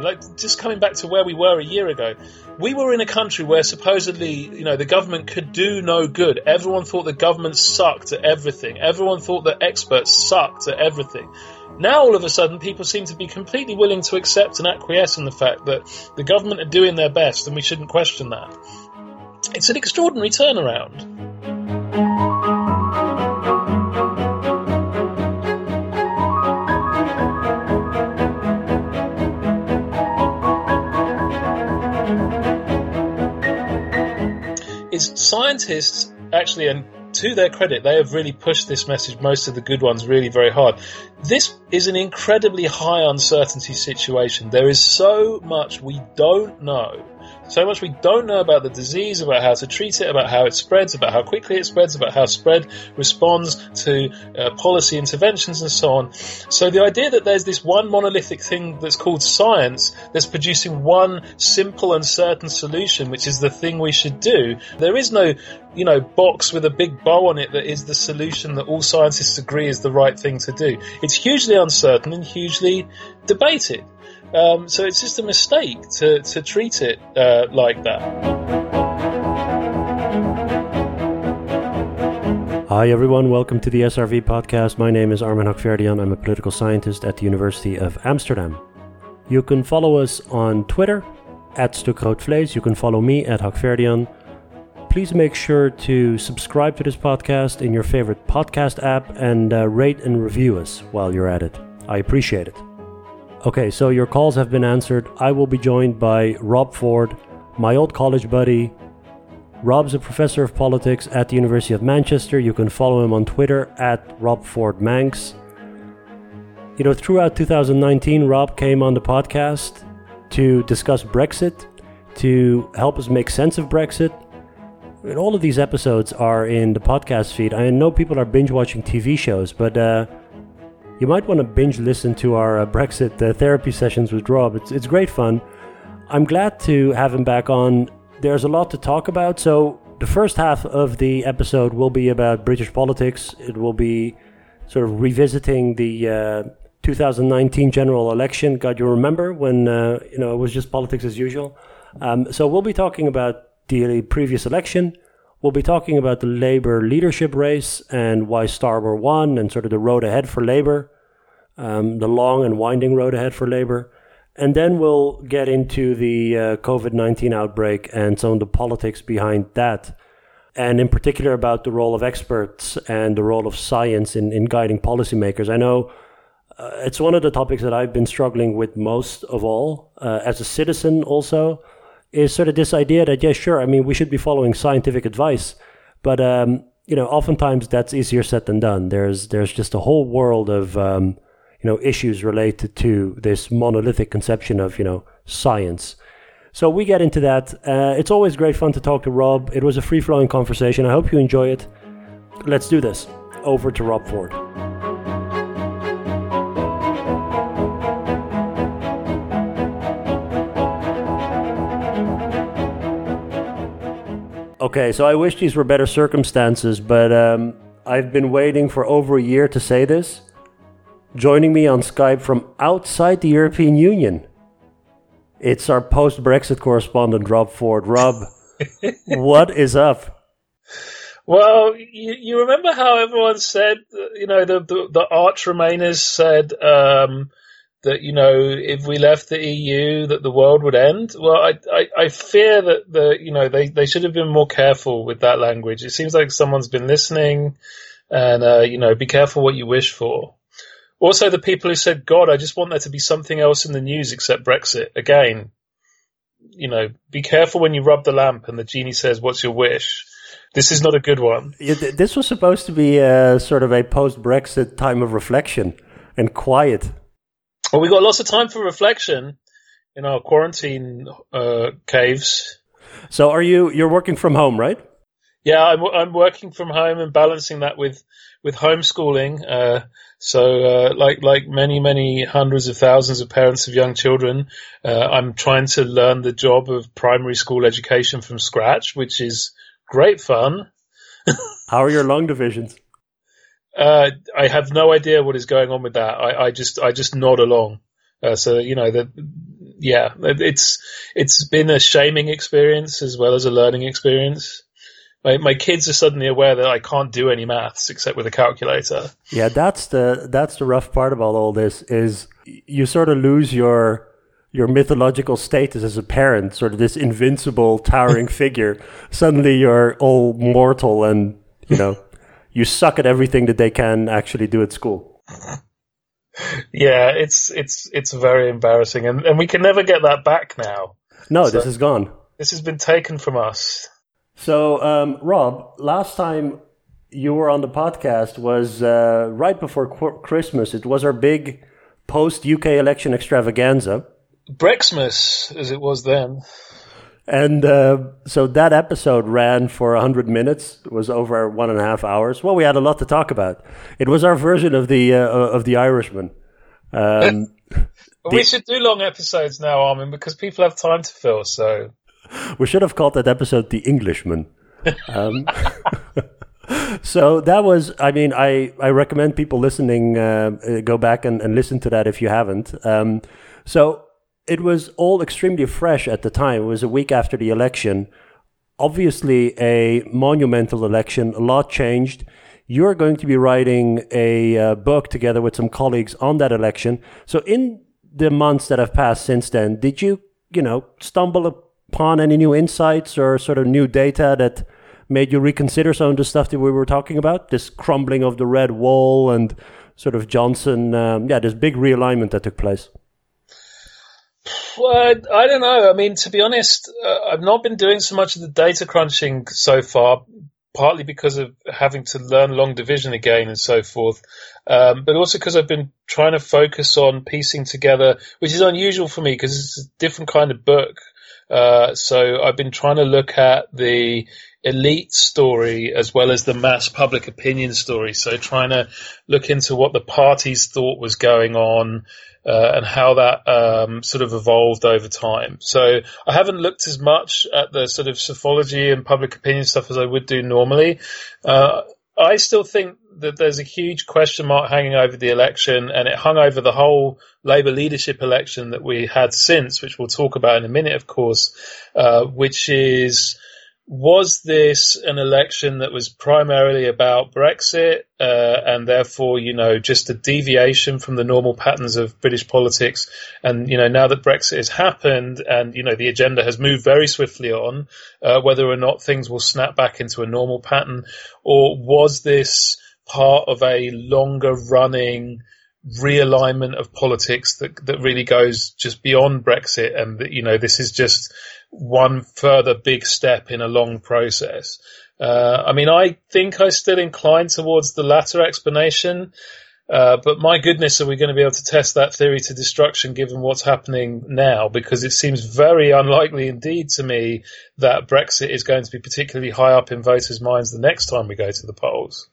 Like just coming back to where we were a year ago, we were in a country where supposedly, you know, the government could do no good. Everyone thought the government sucked at everything. Everyone thought that experts sucked at everything. Now all of a sudden, people seem to be completely willing to accept and acquiesce in the fact that the government are doing their best, and we shouldn't question that. It's an extraordinary turnaround. Is scientists actually, and to their credit, they have really pushed this message, most of the good ones, really very hard. This is an incredibly high uncertainty situation. There is so much we don't know so much we don't know about the disease, about how to treat it, about how it spreads, about how quickly it spreads, about how spread responds to uh, policy interventions and so on. So the idea that there's this one monolithic thing that's called science that's producing one simple and certain solution, which is the thing we should do. There is no, you know, box with a big bow on it that is the solution that all scientists agree is the right thing to do. It's hugely uncertain and hugely debated. Um, so it's just a mistake to, to treat it uh, like that. Hi everyone, welcome to the SRV podcast. My name is Armen Hakhverdian. I'm a political scientist at the University of Amsterdam. You can follow us on Twitter at Stuk You can follow me at Hakhverdian. Please make sure to subscribe to this podcast in your favorite podcast app and uh, rate and review us while you're at it. I appreciate it. Okay, so your calls have been answered. I will be joined by Rob Ford, my old college buddy. Rob's a professor of politics at the University of Manchester. You can follow him on Twitter at Rob Ford Manx. You know, throughout 2019, Rob came on the podcast to discuss Brexit, to help us make sense of Brexit. And all of these episodes are in the podcast feed. I know people are binge watching TV shows, but uh, you might want to binge listen to our uh, Brexit uh, therapy sessions with Rob. It's, it's great fun. I'm glad to have him back on. There's a lot to talk about. So, the first half of the episode will be about British politics. It will be sort of revisiting the uh, 2019 general election. God, you remember when uh, you know it was just politics as usual. Um, so we'll be talking about the previous election. We'll be talking about the Labour leadership race and why Starmer won and sort of the road ahead for Labour, um, the long and winding road ahead for Labour. And then we'll get into the uh, COVID 19 outbreak and some of the politics behind that. And in particular, about the role of experts and the role of science in, in guiding policymakers. I know uh, it's one of the topics that I've been struggling with most of all, uh, as a citizen also is sort of this idea that yeah, sure, I mean, we should be following scientific advice, but um, you know, oftentimes that's easier said than done. There's there's just a whole world of um, you know issues related to this monolithic conception of you know science. So we get into that. Uh, it's always great fun to talk to Rob. It was a free flowing conversation. I hope you enjoy it. Let's do this. Over to Rob Ford. Okay, so I wish these were better circumstances, but um, I've been waiting for over a year to say this. Joining me on Skype from outside the European Union, it's our post Brexit correspondent, Rob Ford. Rob, what is up? Well, you, you, remember how everyone said, you know, the, the, the arch remainers said, um, that you know if we left the EU that the world would end. Well, I, I, I fear that the you know they, they should have been more careful with that language. It seems like someone's been listening, and uh, you know be careful what you wish for. Also, the people who said, "God, I just want there to be something else in the news except Brexit." Again, you know, be careful when you rub the lamp and the genie says, "What's your wish?" This is not a good one. This was supposed to be a, sort of a post-Brexit time of reflection and quiet. Well, we got lots of time for reflection in our quarantine uh, caves. So, are you you're working from home, right? Yeah, I'm I'm working from home and balancing that with with homeschooling. Uh, so, uh, like like many many hundreds of thousands of parents of young children, uh, I'm trying to learn the job of primary school education from scratch, which is great fun. How are your long divisions? Uh, I have no idea what is going on with that. I, I just I just nod along. Uh, so you know that yeah, it's it's been a shaming experience as well as a learning experience. My, my kids are suddenly aware that I can't do any maths except with a calculator. Yeah, that's the that's the rough part about all this is you sort of lose your your mythological status as a parent, sort of this invincible, towering figure. Suddenly, you're all mortal, and you know you suck at everything that they can actually do at school. Yeah, it's it's it's very embarrassing, and and we can never get that back now. No, so this is gone. This has been taken from us. So, um, Rob, last time you were on the podcast was uh, right before Christmas. It was our big post UK election extravaganza. Brexmas, as it was then. And uh, so that episode ran for 100 minutes. It was over one and a half hours. Well, we had a lot to talk about. It was our version of the uh, of the Irishman. Um, we the, should do long episodes now, Armen, because people have time to fill. So we should have called that episode "The Englishman." Um, so that was, I mean, I, I recommend people listening uh, go back and, and listen to that if you haven't. Um, so it was all extremely fresh at the time. It was a week after the election. Obviously, a monumental election. A lot changed. You're going to be writing a uh, book together with some colleagues on that election. So, in the months that have passed since then, did you, you know, stumble upon any new insights or sort of new data that made you reconsider some of the stuff that we were talking about? This crumbling of the red wall and sort of Johnson, um, yeah, this big realignment that took place. Well, I don't know. I mean, to be honest, uh, I've not been doing so much of the data crunching so far, partly because of having to learn long division again and so forth, um, but also because I've been trying to focus on piecing together, which is unusual for me because it's a different kind of book. Uh, so I've been trying to look at the elite story as well as the mass public opinion story. So trying to look into what the parties thought was going on, uh, and how that um, sort of evolved over time. So I haven't looked as much at the sort of psephology and public opinion stuff as I would do normally. Uh, I still think that there's a huge question mark hanging over the election, and it hung over the whole Labour leadership election that we had since, which we'll talk about in a minute, of course, uh, which is was this an election that was primarily about Brexit uh, and therefore, you know, just a deviation from the normal patterns of British politics? And, you know, now that Brexit has happened and, you know, the agenda has moved very swiftly on, uh, whether or not things will snap back into a normal pattern, or was this part of a longer running realignment of politics that that really goes just beyond Brexit, and that you know this is just one further big step in a long process. Uh, I mean, I think I still incline towards the latter explanation. Uh, but my goodness, are we going to be able to test that theory to destruction given what's happening now? Because it seems very unlikely indeed to me that Brexit is going to be particularly high up in voters' minds the next time we go to the polls.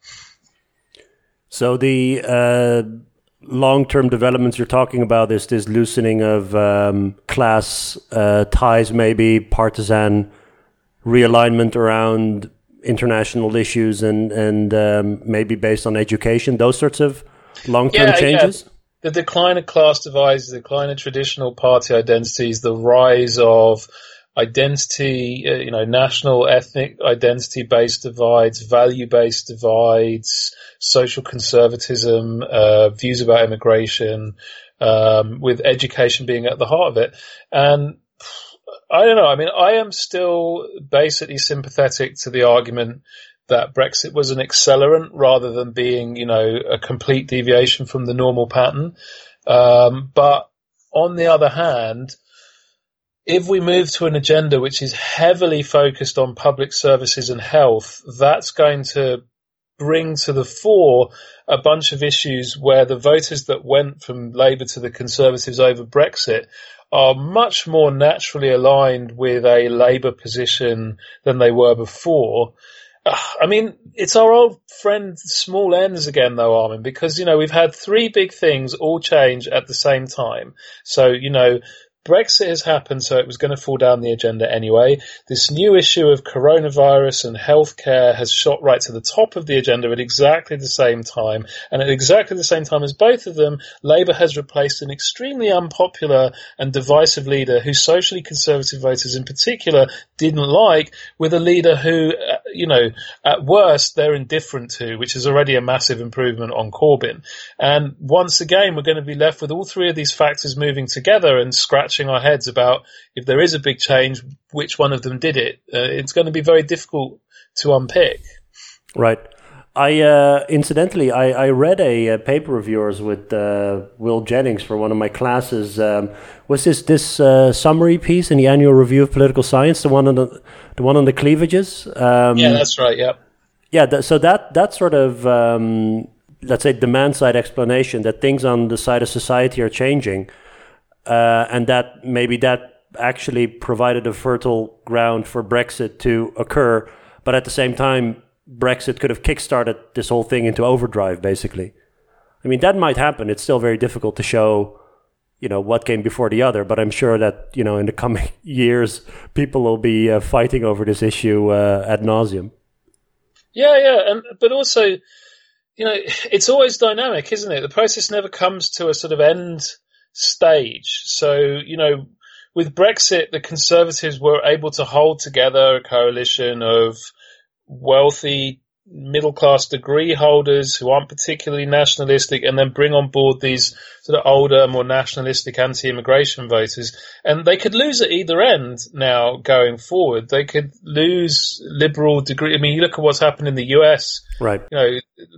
So the uh, long-term developments you're talking about is this loosening of um, class uh, ties, maybe partisan realignment around international issues, and and um, maybe based on education, those sorts of long-term yeah, changes. Yeah. The decline of class divides, the decline of traditional party identities, the rise of identity, uh, you know, national, ethnic identity based divides, value based divides, social conservatism, uh, views about immigration, um, with education being at the heart of it. And I don't know. I mean, I am still basically sympathetic to the argument that Brexit was an accelerant rather than being, you know, a complete deviation from the normal pattern. Um, but on the other hand, if we move to an agenda which is heavily focused on public services and health, that's going to bring to the fore a bunch of issues where the voters that went from Labour to the Conservatives over Brexit are much more naturally aligned with a Labour position than they were before. I mean, it's our old friend small ends again though, Armen, because, you know, we've had three big things all change at the same time. So, you know, Brexit has happened, so it was going to fall down the agenda anyway. This new issue of coronavirus and healthcare has shot right to the top of the agenda at exactly the same time. And at exactly the same time as both of them, Labour has replaced an extremely unpopular and divisive leader who socially conservative voters in particular didn't like with a leader who, uh, you know, at worst they're indifferent to, which is already a massive improvement on Corbyn. And once again, we're going to be left with all three of these factors moving together and scratching our heads about if there is a big change, which one of them did it. Uh, it's going to be very difficult to unpick. Right. I uh, incidentally, I, I read a, a, paper of yours with uh, Will Jennings for one of my classes. Um, was this this uh, summary piece in the annual review of political science, the one on the the one on the cleavages? Um, yeah, that's right. Yeah, yeah. Th- so that that sort of um, let's say demand side explanation that things on the side of society are changing, uh, and that maybe that actually provided a fertile ground for Brexit to occur, but at the same time Brexit could have kickstarted this whole thing into overdrive, basically. I mean, that might happen. It's still very difficult to show, you know, what came before the other. But I'm sure that you know, in the coming years, people will be uh, fighting over this issue uh, ad nauseum. Yeah, yeah, and but also, you know, it's always dynamic, isn't it? The process never comes to a sort of end stage. So, you know, with Brexit, the Conservatives were able to hold together a coalition of wealthy middle class degree holders who aren't particularly nationalistic and then bring on board these sort of older, more nationalistic anti-immigration voters. And they could lose at either end now going forward. They could lose liberal degree. I mean, you look at what's happened in the US. Right. You know,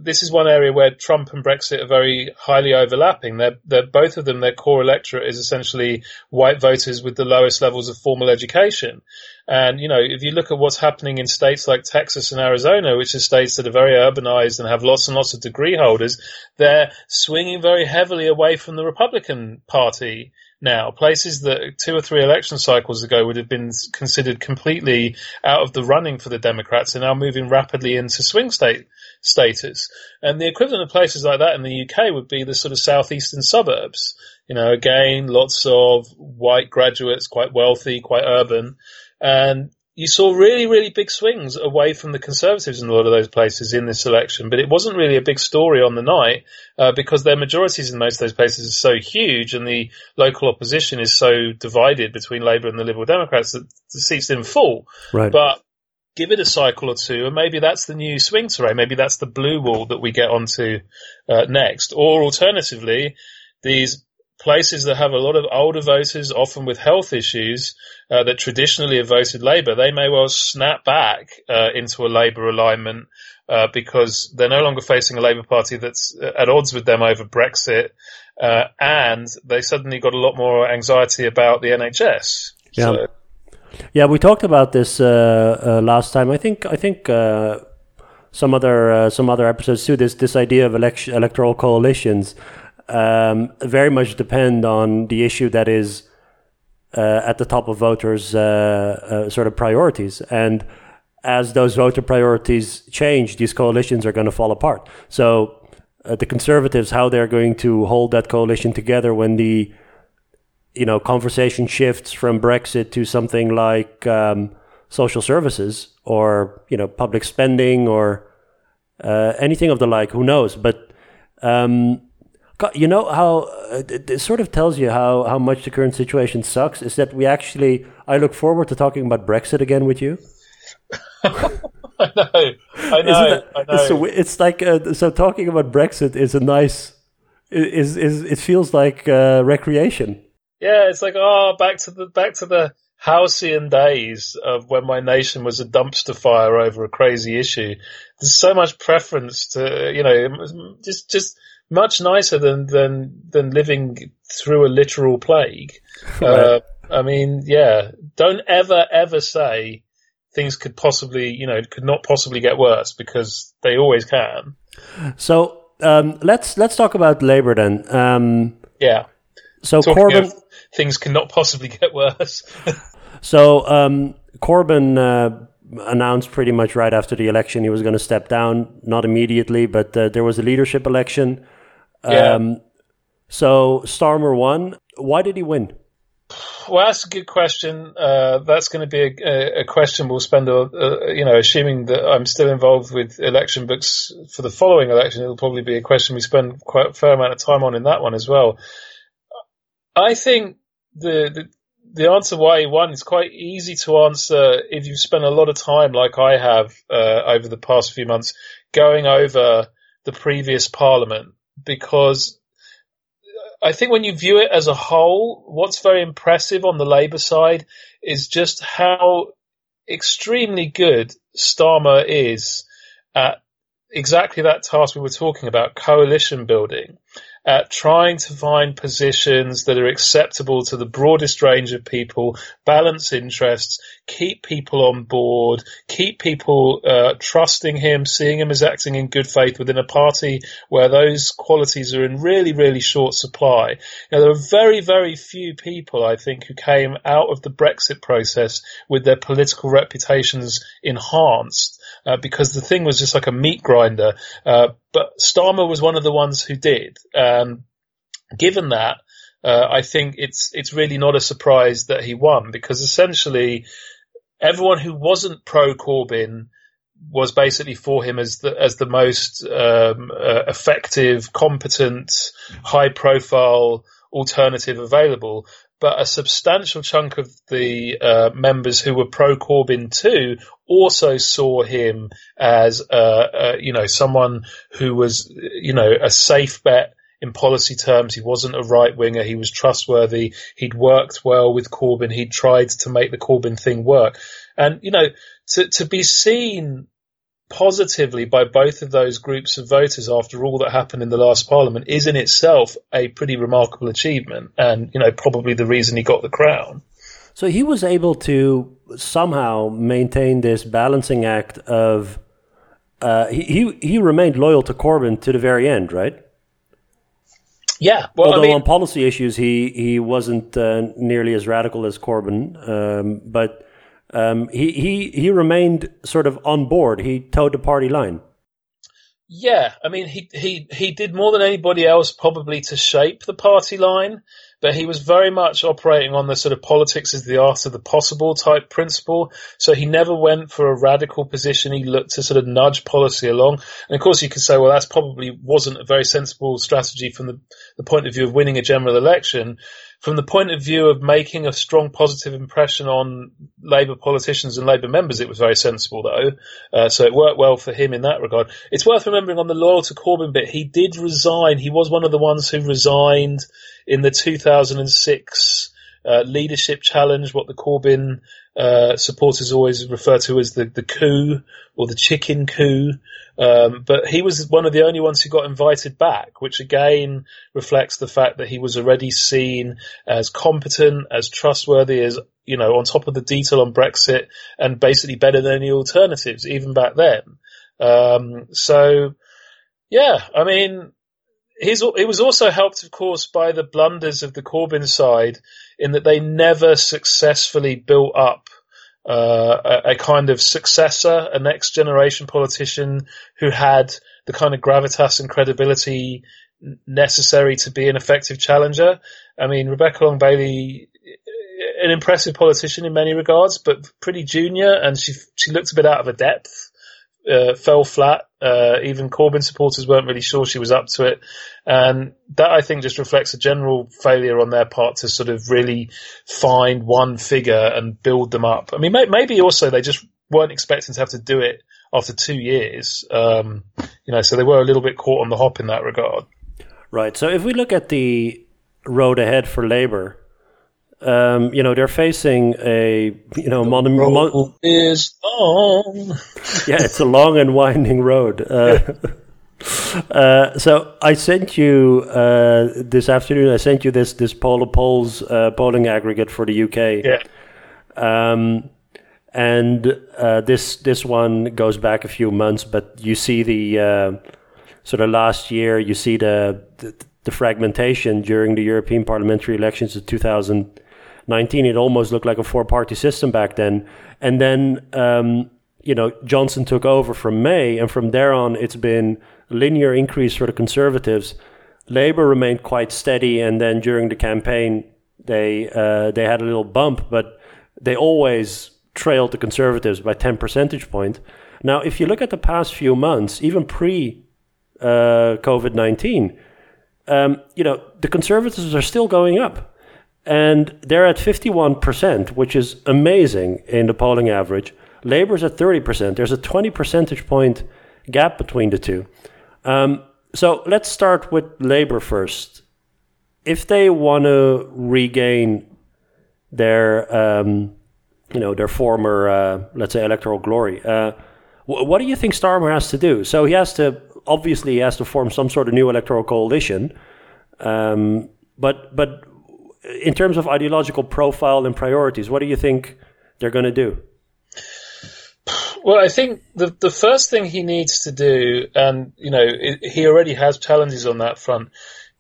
this is one area where Trump and Brexit are very highly overlapping. They're, they're both of them, their core electorate is essentially white voters with the lowest levels of formal education. And, you know, if you look at what's happening in states like Texas and Arizona, which are states that are very urbanized and have lots and lots of degree holders, they're swinging very heavily away from the Republican Party now. Places that two or three election cycles ago would have been considered completely out of the running for the Democrats are now moving rapidly into swing state status. And the equivalent of places like that in the UK would be the sort of southeastern suburbs. You know, again, lots of white graduates, quite wealthy, quite urban, and you saw really, really big swings away from the Conservatives in a lot of those places in this election, but it wasn't really a big story on the night uh, because their majorities in most of those places are so huge and the local opposition is so divided between Labour and the Liberal Democrats that the seats didn't fall. Right. But give it a cycle or two, and maybe that's the new swing terrain. Maybe that's the blue wall that we get onto uh, next. Or alternatively, these places that have a lot of older voters, often with health issues, uh, that traditionally have voted Labour, they may well snap back uh, into a Labour alignment uh, because they're no longer facing a Labour Party that's uh, at odds with them over Brexit, uh, and they suddenly got a lot more anxiety about the NHS. Yeah, so. yeah, we talked about this uh, last time. I think I think some other some other episodes too. This this idea of election, electoral coalitions um, very much depend on the issue that is uh, at the top of voters' uh, uh, sort of priorities. And as those voter priorities change, these coalitions are going to fall apart. So uh, the conservatives, how they're going to hold that coalition together when the you know conversation shifts from Brexit to something like um, social services or you know public spending or uh, anything of the like. Who knows? But um, you know how uh, it, sort of tells you how, how much the current situation sucks is that we actually I look forward to talking about Brexit again with you. I know, I know, I know. So it's like uh, so talking about Brexit is a nice is is it feels like uh, recreation. Yeah, it's like oh, back to the back to the halcyon days of when my nation was a dumpster fire over a crazy issue. There's so much preference to you know just just much nicer than than than living through a literal plague. Right. Uh, I mean, yeah, don't ever ever say things could possibly, you know, could not possibly get worse because they always can. So um, let's let's talk about Labour then. Um, yeah. So Talking Corbyn, things cannot possibly get worse. so um, Corbyn uh, announced pretty much right after the election he was going to step down, not immediately, but uh, there was a leadership election. Yeah. Um, so Starmer won. Why did he win? well, that's a good question. Uh, that's going to be a, a, question we'll spend, a, a, you know, assuming that I'm still involved with election books for the following election, it'll probably be a question we spend quite a fair amount of time on in that one as well. I think the, the, the answer why he won is quite easy to answer if you've spent a lot of time, like I have uh, over the past few months, going over the previous parliament because I think when you view it as a whole, what's very impressive on the Labour side is just how extremely good Starmer is at exactly that task we were talking about, coalition building at trying to find positions that are acceptable to the broadest range of people, balance interests, keep people on board, keep people uh, trusting him, seeing him as acting in good faith within a party where those qualities are in really, really short supply. Now, there are very, very few people, I think, who came out of the Brexit process with their political reputations enhanced uh, because the thing was just like a meat grinder. Uh, but Starmer was one of the ones who did. Um, given that, uh, I think it's it's really not a surprise that he won because essentially everyone who wasn't pro Corbyn was basically for him as the as the most um, uh, effective, competent, high profile alternative available but a substantial chunk of the uh, members who were pro Corbyn too also saw him as, uh, uh, you know, someone who was, you know, a safe bet in policy terms. He wasn't a right winger. He was trustworthy. He'd worked well with Corbyn. He'd tried to make the Corbyn thing work. And, you know, to, to be seen positively by both of those groups of voters after all that happened in the last parliament is in itself a pretty remarkable achievement and you know probably the reason he got the crown. So he was able to somehow maintain this balancing act of uh, he, he remained loyal to Corbyn to the very end right? Yeah well, although I mean, on policy issues he he wasn't uh, nearly as radical as Corbyn um, but um, he, he, he remained sort of on board. He towed the party line. Yeah, I mean, he, he, he did more than anybody else probably to shape the party line, but he was very much operating on the sort of politics is the art of the possible type principle. So he never went for a radical position. He looked to sort of nudge policy along. And of course you could say, well, that's probably wasn't a very sensible strategy from the, the point of view of winning a general election from the point of view of making a strong positive impression on Labour politicians and Labour members, it was very sensible though. Uh, so it worked well for him in that regard. It's worth remembering on the loyal to Corbyn bit, he did resign. He was one of the ones who resigned in the 2006 uh, leadership challenge, what the Corbyn uh, supporters always refer to as the, the coup or the chicken coup. Um, but he was one of the only ones who got invited back, which again reflects the fact that he was already seen as competent, as trustworthy, as, you know, on top of the detail on Brexit and basically better than any alternatives, even back then. Um, so, yeah, I mean, it was also helped, of course, by the blunders of the Corbyn side in that they never successfully built up uh, a, a, kind of successor, a next generation politician who had the kind of gravitas and credibility necessary to be an effective challenger. I mean, Rebecca Long Bailey, an impressive politician in many regards, but pretty junior, and she she looked a bit out of her depth uh, fell flat. Uh, even Corbyn supporters weren't really sure she was up to it. And that I think just reflects a general failure on their part to sort of really find one figure and build them up. I mean, may- maybe also they just weren't expecting to have to do it after two years. Um, you know, so they were a little bit caught on the hop in that regard. Right. So if we look at the road ahead for Labour, um, you know, they're facing a, you know, mon- mon- is long. yeah, it's a long and winding road. Uh, uh, so I sent you uh, this afternoon. I sent you this this poll of polls uh, polling aggregate for the UK. Yeah. Um, and uh, this this one goes back a few months, but you see the uh, sort of last year. You see the, the the fragmentation during the European parliamentary elections of 2000 19, it almost looked like a four party system back then. And then, um, you know, Johnson took over from May, and from there on, it's been a linear increase for the Conservatives. Labour remained quite steady, and then during the campaign, they uh, they had a little bump, but they always trailed the Conservatives by 10 percentage point. Now, if you look at the past few months, even pre uh, COVID 19, um, you know, the Conservatives are still going up. And they're at 51%, which is amazing in the polling average. Labour's at 30%. There's a 20 percentage point gap between the two. Um, so let's start with Labour first. If they want to regain their, um, you know, their former, uh, let's say, electoral glory, uh, what do you think Starmer has to do? So he has to obviously he has to form some sort of new electoral coalition. Um, but but in terms of ideological profile and priorities, what do you think they're going to do? Well, I think the the first thing he needs to do, and you know, it, he already has challenges on that front,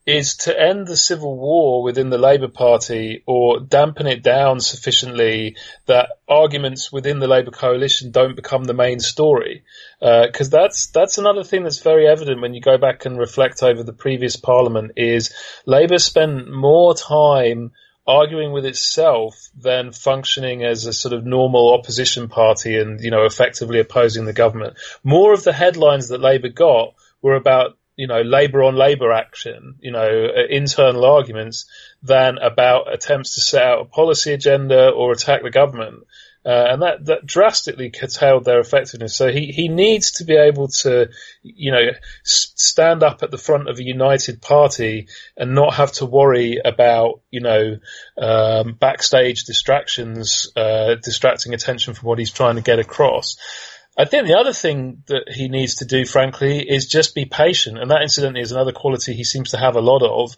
is to end the civil war within the Labour Party or dampen it down sufficiently that arguments within the Labour coalition don't become the main story. Because uh, that's that's another thing that's very evident when you go back and reflect over the previous Parliament is Labour spent more time arguing with itself than functioning as a sort of normal opposition party and you know effectively opposing the government. More of the headlines that Labour got were about you know, labour on labour action, you know, uh, internal arguments than about attempts to set out a policy agenda or attack the government. Uh, and that, that drastically curtailed their effectiveness. So he, he needs to be able to, you know, s- stand up at the front of a united party and not have to worry about, you know, um, backstage distractions, uh, distracting attention from what he's trying to get across. I think the other thing that he needs to do, frankly, is just be patient. And that incidentally is another quality he seems to have a lot of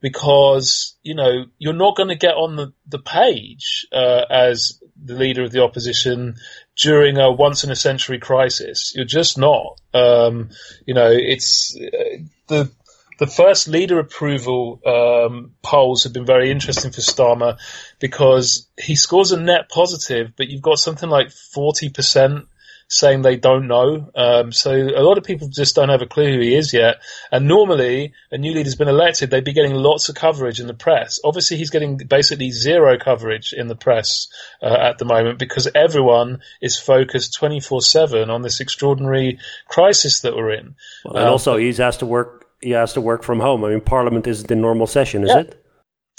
because, you know, you're not going to get on the, the page, uh, as the leader of the opposition during a once in a century crisis. You're just not. Um, you know, it's uh, the, the first leader approval um, polls have been very interesting for Starmer because he scores a net positive, but you've got something like 40% saying they don't know. Um, so a lot of people just don't have a clue who he is yet. And normally, a new leader's been elected, they'd be getting lots of coverage in the press. Obviously, he's getting basically zero coverage in the press uh, at the moment because everyone is focused 24/7 on this extraordinary crisis that we're in. Well, and um, also, he's asked to work. He has to work from home. I mean, Parliament isn't in normal session, is yeah. it?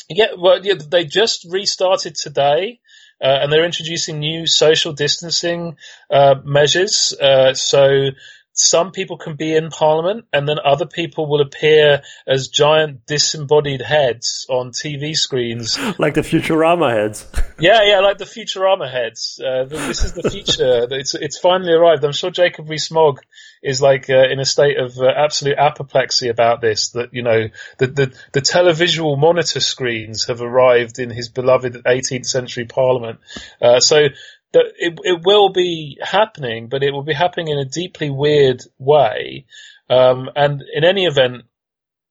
Yeah, well, yeah, they just restarted today. Uh, and they're introducing new social distancing uh, measures. Uh, so some people can be in Parliament, and then other people will appear as giant disembodied heads on TV screens, like the Futurama heads. yeah, yeah, like the Futurama heads. Uh, this is the future. it's it's finally arrived. I'm sure Jacob Rees-Mogg is like uh, in a state of uh, absolute apoplexy about this. That you know the, the the televisual monitor screens have arrived in his beloved 18th century Parliament. Uh, so that it it will be happening, but it will be happening in a deeply weird way. Um, and in any event,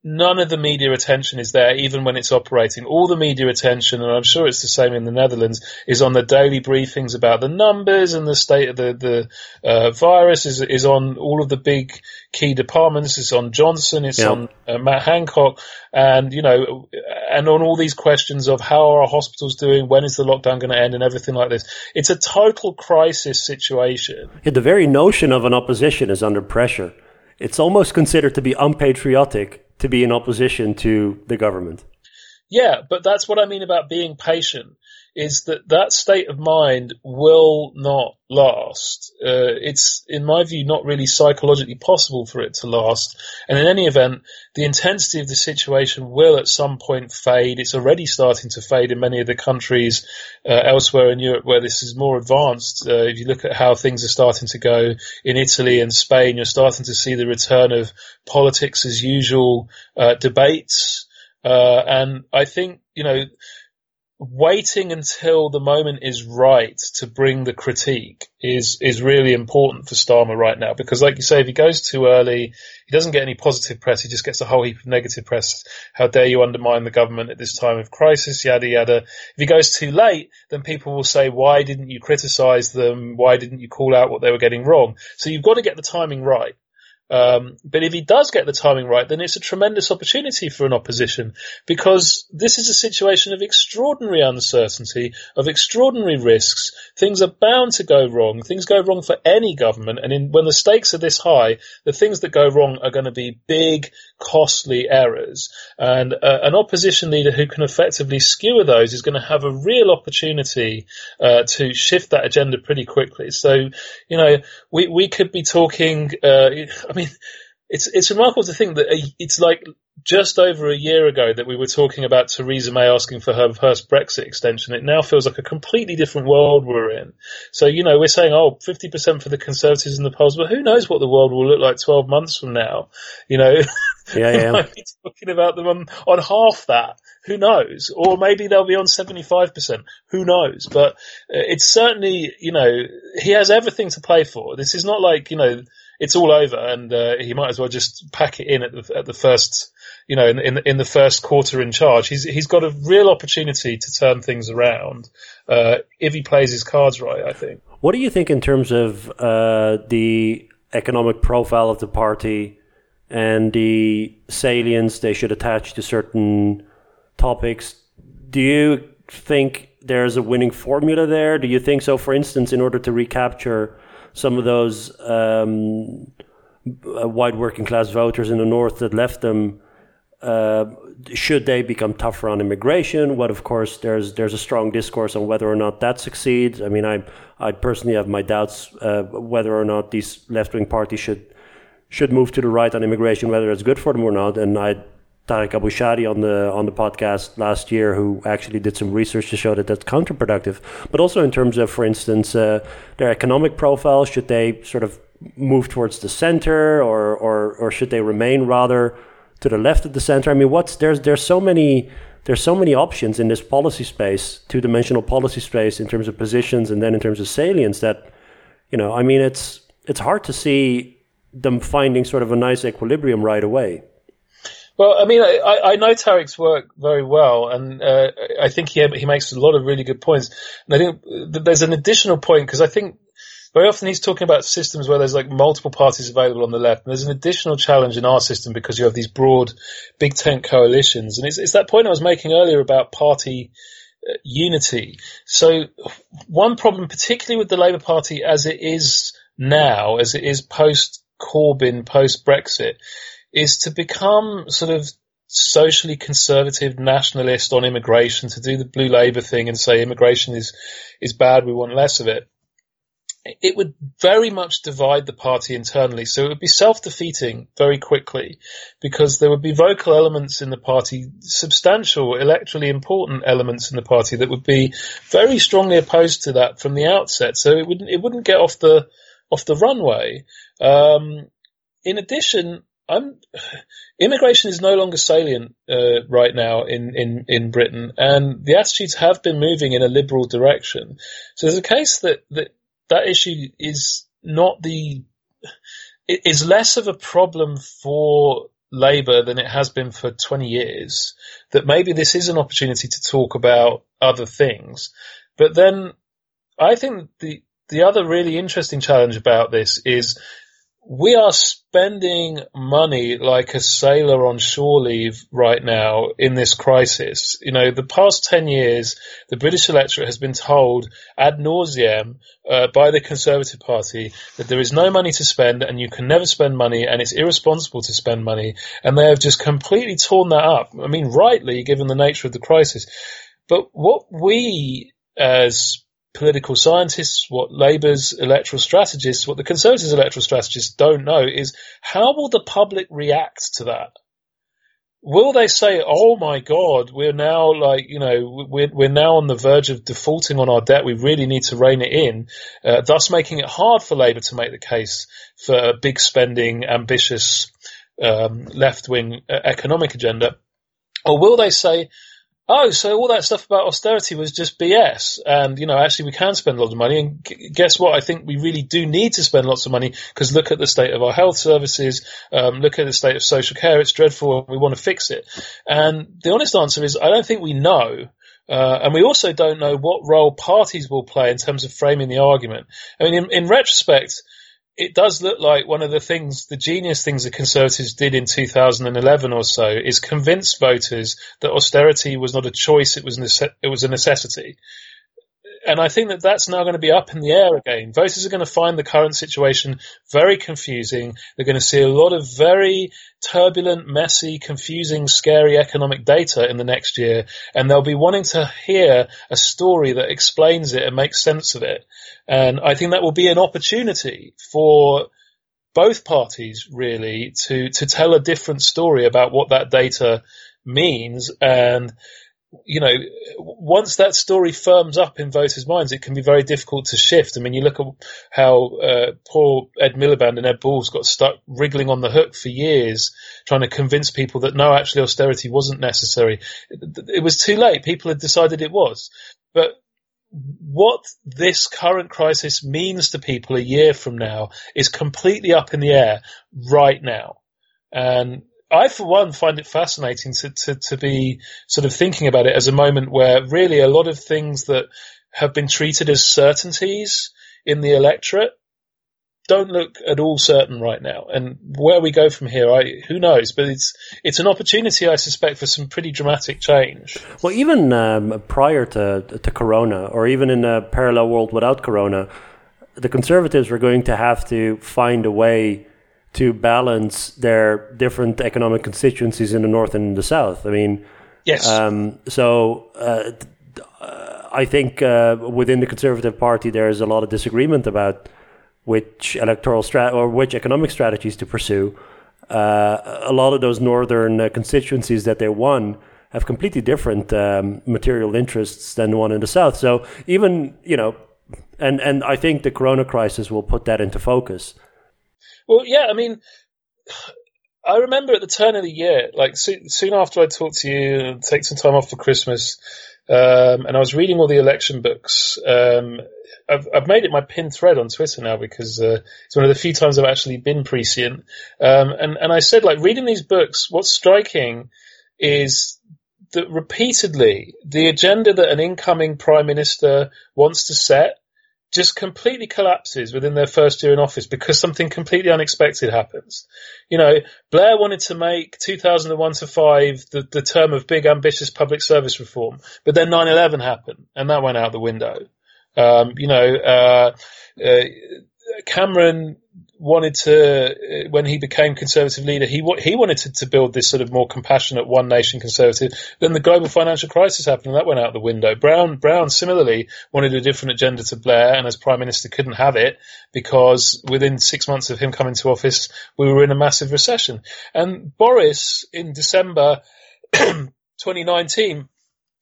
none of the media attention is there, even when it's operating. All the media attention, and I'm sure it's the same in the Netherlands, is on the daily briefings about the numbers and the state of the, the uh, virus, is, is on all of the big key departments. It's on Johnson, it's on uh, Matt Hancock, and, you know, and on all these questions of how are our hospitals doing, when is the lockdown going to end, and everything like this. It's a total crisis situation. Yeah, the very notion of an opposition is under pressure. It's almost considered to be unpatriotic to be in opposition to the government. Yeah, but that's what I mean about being patient. Is that that state of mind will not last? Uh, it's, in my view, not really psychologically possible for it to last. And in any event, the intensity of the situation will at some point fade. It's already starting to fade in many of the countries uh, elsewhere in Europe where this is more advanced. Uh, if you look at how things are starting to go in Italy and Spain, you're starting to see the return of politics as usual uh, debates. Uh, and I think, you know, waiting until the moment is right to bring the critique is is really important for Starmer right now because, like you say, if he goes too early, he doesn't get any positive press. He just gets a whole heap of negative press. How dare you undermine the government at this time of crisis? Yada yada. If he goes too late, then people will say, "Why didn't you criticise them? Why didn't you call out what they were getting wrong?" So you've got to get the timing right. Um, but if he does get the timing right, then it's a tremendous opportunity for an opposition because this is a situation of extraordinary uncertainty, of extraordinary risks. Things are bound to go wrong. Things go wrong for any government. And in, when the stakes are this high, the things that go wrong are going to be big, costly errors. And uh, an opposition leader who can effectively skewer those is going to have a real opportunity uh, to shift that agenda pretty quickly. So, you know, we, we could be talking, uh, I mean, it's it's remarkable to think that it's like just over a year ago that we were talking about Theresa May asking for her first Brexit extension. It now feels like a completely different world we're in. So, you know, we're saying, oh, 50% for the Conservatives in the polls, but who knows what the world will look like 12 months from now? You know, yeah, yeah. might be talking about them on, on half that. Who knows? Or maybe they'll be on 75%. Who knows? But uh, it's certainly, you know, he has everything to play for. This is not like, you know, it's all over, and uh, he might as well just pack it in at the at the first, you know, in, in in the first quarter in charge. He's he's got a real opportunity to turn things around uh, if he plays his cards right. I think. What do you think in terms of uh, the economic profile of the party and the salience they should attach to certain topics? Do you think there's a winning formula there? Do you think so? For instance, in order to recapture some of those um, uh, white working class voters in the north that left them. Uh, should they become tougher on immigration? What, of course, there's there's a strong discourse on whether or not that succeeds. I mean, I I personally have my doubts uh, whether or not these left wing parties should should move to the right on immigration, whether it's good for them or not. And I Tarik Abou-Chadi on the on the podcast last year, who actually did some research to show that that's counterproductive. But also in terms of, for instance, uh, their economic profile, should they sort of move towards the center, or or or should they remain rather to the left of the center? I mean, what's there's there's so many there's so many options in this policy space, two dimensional policy space in terms of positions and then in terms of salience that you know, I mean, it's it's hard to see them finding sort of a nice equilibrium right away. Well, I mean, I, I know Tarik's work very well, and uh, I think he he makes a lot of really good points. And I think there's an additional point because I think very often he's talking about systems where there's like multiple parties available on the left. And there's an additional challenge in our system because you have these broad big tent coalitions. And it's, it's that point I was making earlier about party uh, unity. So one problem, particularly with the Labour Party as it is now, as it is post Corbyn, post Brexit, is to become sort of socially conservative nationalist on immigration, to do the blue Labour thing and say immigration is, is bad, we want less of it. It would very much divide the party internally, so it would be self-defeating very quickly because there would be vocal elements in the party, substantial, electorally important elements in the party that would be very strongly opposed to that from the outset. So it wouldn't, it wouldn't get off the, off the runway. Um, in addition, I'm, immigration is no longer salient uh, right now in, in, in Britain, and the attitudes have been moving in a liberal direction. So there's a case that that, that issue is not the is less of a problem for Labour than it has been for 20 years. That maybe this is an opportunity to talk about other things, but then I think the the other really interesting challenge about this is we are spending money like a sailor on shore leave right now in this crisis. You know, the past 10 years, the British electorate has been told ad nauseum uh, by the Conservative Party that there is no money to spend and you can never spend money and it's irresponsible to spend money. And they have just completely torn that up. I mean, rightly, given the nature of the crisis. But what we as political scientists, what Labour's electoral strategists, what the Conservatives' electoral strategists don't know is how will the public react to that? Will they say, "Oh my God, we're now like you know we're we're now on the verge of defaulting on our debt. We really need to rein it in," uh, thus making it hard for Labour to make the case for a big spending, ambitious um, left-wing uh, economic agenda? Or will they say, oh, so all that stuff about austerity was just BS. And, you know, actually we can spend a lot of money. And g- guess what? I think we really do need to spend lots of money because look at the state of our health services. Um, look at the state of social care. It's dreadful we want to fix it. And the honest answer is I don't think we know. Uh, and we also don't know what role parties will play in terms of framing the argument. I mean, in, in retrospect, it does look like one of the things, the genius things the Conservatives did in 2011 or so is convince voters that austerity was not a choice, it was, nece- it was a necessity and I think that that's now going to be up in the air again. Voters are going to find the current situation very confusing. They're going to see a lot of very turbulent, messy, confusing, scary economic data in the next year, and they'll be wanting to hear a story that explains it and makes sense of it. And I think that will be an opportunity for both parties really to, to tell a different story about what that data means and you know, once that story firms up in voters' minds, it can be very difficult to shift. I mean, you look at how uh, poor Ed Miliband and Ed Balls got stuck wriggling on the hook for years, trying to convince people that no, actually austerity wasn't necessary. It, was too late. People had decided it was. But what this current crisis means to people a year from now is completely up in the air right now. And I, for one, find it fascinating to, to, to be sort of thinking about it as a moment where really a lot of things that have been treated as certainties in the electorate don't look at all certain right now. And where we go from here, I, who knows? But it's it's an opportunity, I suspect, for some pretty dramatic change. Well, even um, prior to to Corona, or even in a parallel world without Corona, the Conservatives were going to have to find a way to balance their different economic constituencies in the north and in the south. I mean, yes. Um, so uh, I think uh, within the Conservative Party there is a lot of disagreement about which electoral strat or which economic strategies to pursue. Uh, a lot of those northern uh, constituencies that they won have completely different um, material interests than the one in the south. So even you know, and and I think the Corona crisis will put that into focus. Well, yeah, I mean, I remember at the turn of the year, like soon, soon after I talked to you and take some time off for Christmas, um, and I was reading all the election books. Um, I've, I've, made it my pin thread on Twitter now because uh, it's one of the few times I've actually been prescient. Um, and, and I said, like, reading these books, what's striking is that repeatedly the agenda that an incoming prime minister wants to set just completely collapses within their first year in office because something completely unexpected happens. You know, Blair wanted to make 2001 to 5 the, the term of big ambitious public service reform, but then 9-11 happened and that went out the window. Um, you know, uh, uh, Cameron wanted to, uh, when he became conservative leader, he he wanted to, to, build this sort of more compassionate one nation conservative. Then the global financial crisis happened, and that went out the window. Brown Brown similarly wanted a different agenda to Blair, and as prime minister couldn't have it because within six months of him coming to office, we were in a massive recession. And Boris in December 2019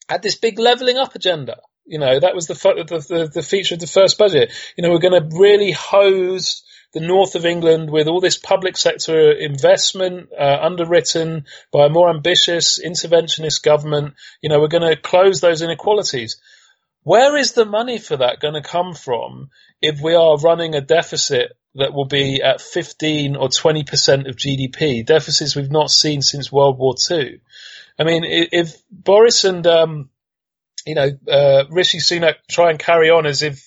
had this big levelling up agenda. You know, that was the, the, the, the feature of the first budget. You know, we're going to really hose the north of England with all this public sector investment uh, underwritten by a more ambitious interventionist government. You know, we're going to close those inequalities. Where is the money for that going to come from if we are running a deficit that will be at 15 or 20% of GDP, deficits we've not seen since World War II? I mean, if Boris and um, you know, uh, Rishi Sunak try and carry on as if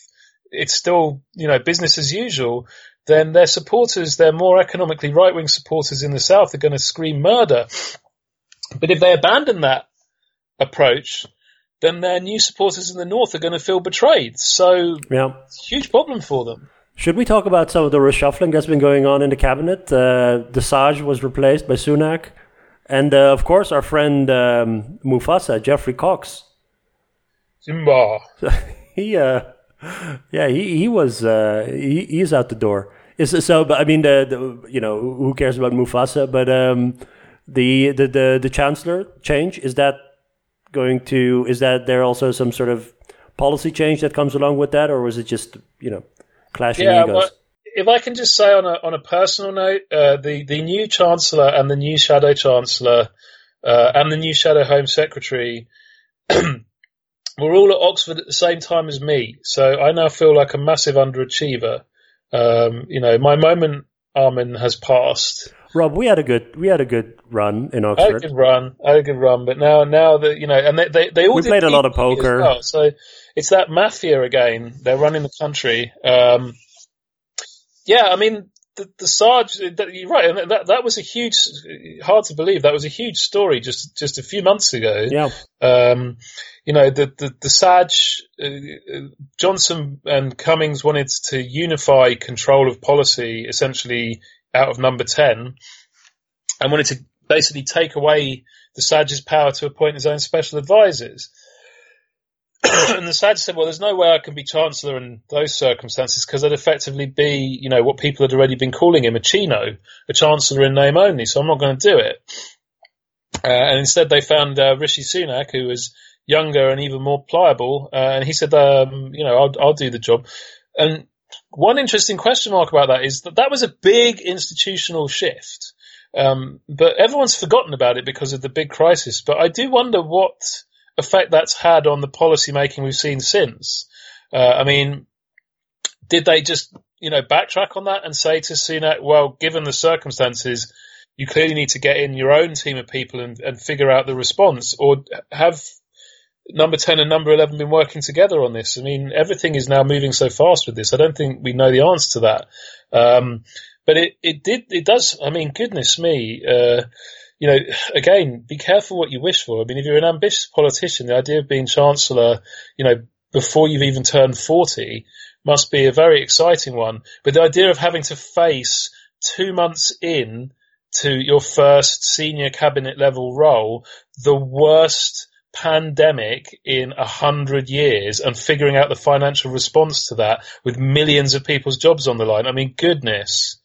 it's still, you know, business as usual, then their supporters, their more economically right wing supporters in the South are going to scream murder. But if they abandon that approach, then their new supporters in the North are going to feel betrayed. So, yeah. huge problem for them. Should we talk about some of the reshuffling that's been going on in the cabinet? Uh, the Saj was replaced by Sunak. And uh, of course, our friend um, Mufasa, Geoffrey Cox, Simba. he, uh, yeah, he he was uh, he, he's out the door. Is so, but I mean, the, the you know who cares about Mufasa? But um, the, the the the chancellor change is that going to is that there also some sort of policy change that comes along with that, or was it just you know clashing yeah, egos? Well, if I can just say on a on a personal note, uh, the the new chancellor and the new shadow chancellor uh, and the new shadow home secretary were all at Oxford at the same time as me, so I now feel like a massive underachiever. Um, you know, my moment, Armen, has passed. Rob, we had a good we had a good run in Oxford. I had a good run. I had a good run, but now now that you know, and they they, they all we played a lot of poker. Well, so it's that mafia again. They're running the country. Um, yeah, I mean, the, the Saj, you're right, and that that was a huge, hard to believe. That was a huge story just just a few months ago. Yeah. Um, you know, the the, the Saj, uh, Johnson and Cummings wanted to unify control of policy essentially out of Number Ten, and wanted to basically take away the Saj's power to appoint his own special advisors. and the Saj said, well, there's no way I can be Chancellor in those circumstances because I'd effectively be, you know, what people had already been calling him, a Chino, a Chancellor in name only, so I'm not going to do it. Uh, and instead they found uh, Rishi Sunak, who was younger and even more pliable, uh, and he said, um, you know, I'll, I'll do the job. And one interesting question mark about that is that that was a big institutional shift. Um, but everyone's forgotten about it because of the big crisis. But I do wonder what effect that's had on the policy making we've seen since. Uh, I mean, did they just, you know, backtrack on that and say to Sunak, well, given the circumstances, you clearly need to get in your own team of people and, and figure out the response? Or have number 10 and number 11 been working together on this? I mean, everything is now moving so fast with this. I don't think we know the answer to that. Um, but it, it did, it does, I mean, goodness me, uh, you know, again, be careful what you wish for. I mean, if you're an ambitious politician, the idea of being chancellor, you know, before you've even turned 40 must be a very exciting one. But the idea of having to face two months in to your first senior cabinet level role, the worst pandemic in a hundred years and figuring out the financial response to that with millions of people's jobs on the line. I mean, goodness.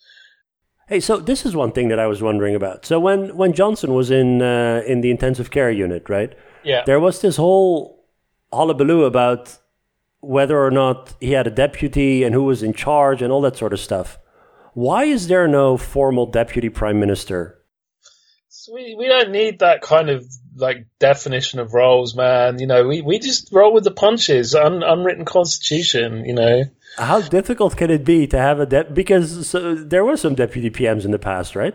Hey, so this is one thing that I was wondering about. So when when Johnson was in uh, in the intensive care unit, right? Yeah. There was this whole hullabaloo about whether or not he had a deputy and who was in charge and all that sort of stuff. Why is there no formal deputy prime minister? So we we don't need that kind of like definition of roles, man. You know, we, we just roll with the punches, un, unwritten constitution. You know. How difficult can it be to have a de- because so, there were some deputy PMs in the past, right?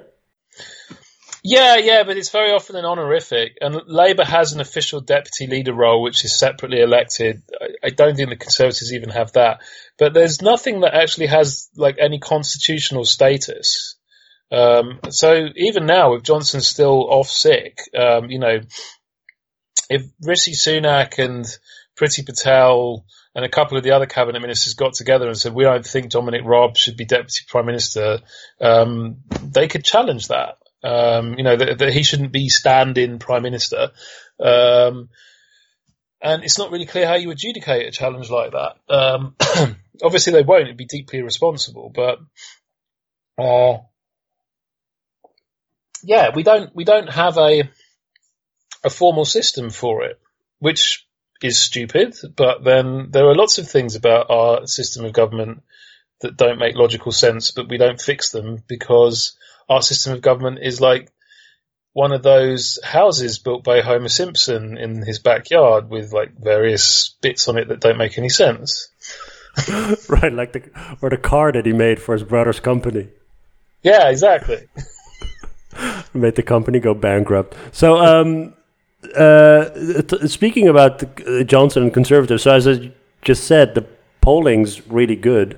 Yeah, yeah, but it's very often an honorific, and Labour has an official deputy leader role, which is separately elected. I, I don't think the Conservatives even have that, but there's nothing that actually has like any constitutional status. Um, so even now, with Johnson still off sick, um, you know, if Rishi Sunak and Priti Patel and a couple of the other cabinet ministers got together and said, "We don't think Dominic Raab should be deputy prime minister," um, they could challenge that. Um, you know that, that, he shouldn't be stand-in prime minister. Um, and it's not really clear how you adjudicate a challenge like that. Um, obviously, they won't; it'd be deeply irresponsible. But uh, yeah, we don't we don't have a a formal system for it, which is stupid. But then there are lots of things about our system of government that don't make logical sense, but we don't fix them because our system of government is like one of those houses built by Homer Simpson in his backyard with like various bits on it that don't make any sense. right, like the or the car that he made for his brother's company. Yeah, exactly. made the company go bankrupt. So, um, uh, speaking about the, uh, Johnson and conservatives, so as I just said, the polling's really good.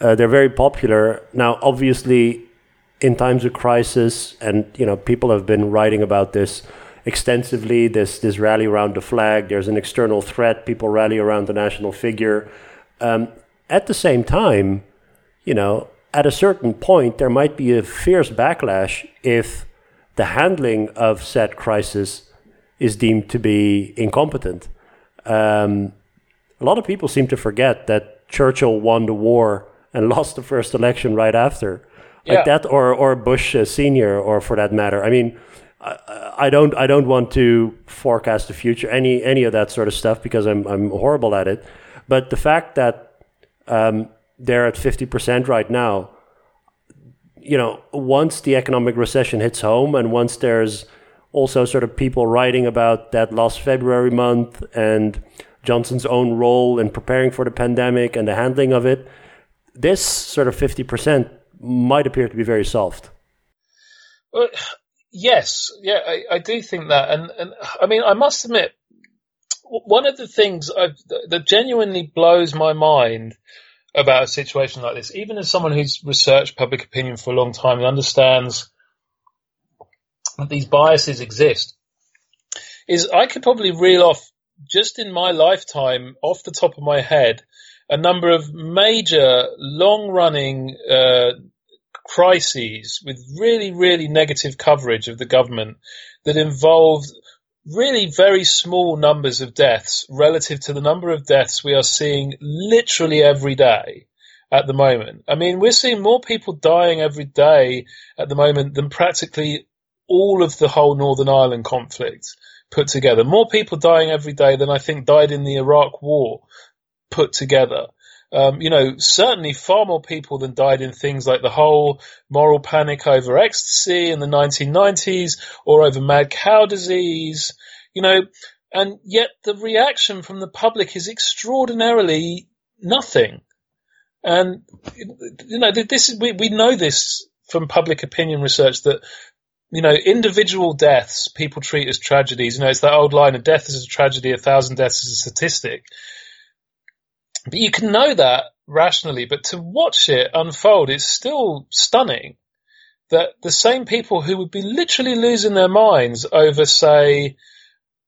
Uh, they're very popular now. Obviously, in times of crisis, and you know, people have been writing about this extensively. This this rally around the flag. There's an external threat. People rally around the national figure. Um, at the same time, you know, at a certain point, there might be a fierce backlash if the handling of said crisis is deemed to be incompetent. Um, a lot of people seem to forget that Churchill won the war and lost the first election right after, like yeah. that, or or Bush uh, senior, or for that matter. I mean, I, I, don't I don't want to forecast the future, any any of that sort of stuff, because I'm I'm horrible at it. But the fact that um, they're at 50% right now. You know, once the economic recession hits home and once there's also sort of people writing about that last February month and Johnson's own role in preparing for the pandemic and the handling of it, this sort of 50% might appear to be very soft. Well, yes, yeah, I, I do think that. And, and I mean, I must admit, one of the things I've, that genuinely blows my mind about a situation like this, even as someone who's researched public opinion for a long time and understands that these biases exist, is I could probably reel off just in my lifetime, off the top of my head, a number of major, long-running uh, crises with really, really negative coverage of the government that involved really very small numbers of deaths relative to the number of deaths we are seeing literally every day at the moment. I mean, we're seeing more people dying every day at the moment than practically all of the whole Northern Ireland conflict put together. More people dying every day than I think died in the Iraq war put together. Um, you know, certainly far more people than died in things like the whole moral panic over ecstasy in the 1990s or over mad cow disease, you know, and yet the reaction from the public is extraordinarily nothing. And, you know, this is, we, we know this from public opinion research that, you know, individual deaths people treat as tragedies. You know, it's that old line, of death is a tragedy, a thousand deaths is a statistic. But you can know that rationally, but to watch it unfold, it's still stunning that the same people who would be literally losing their minds over, say,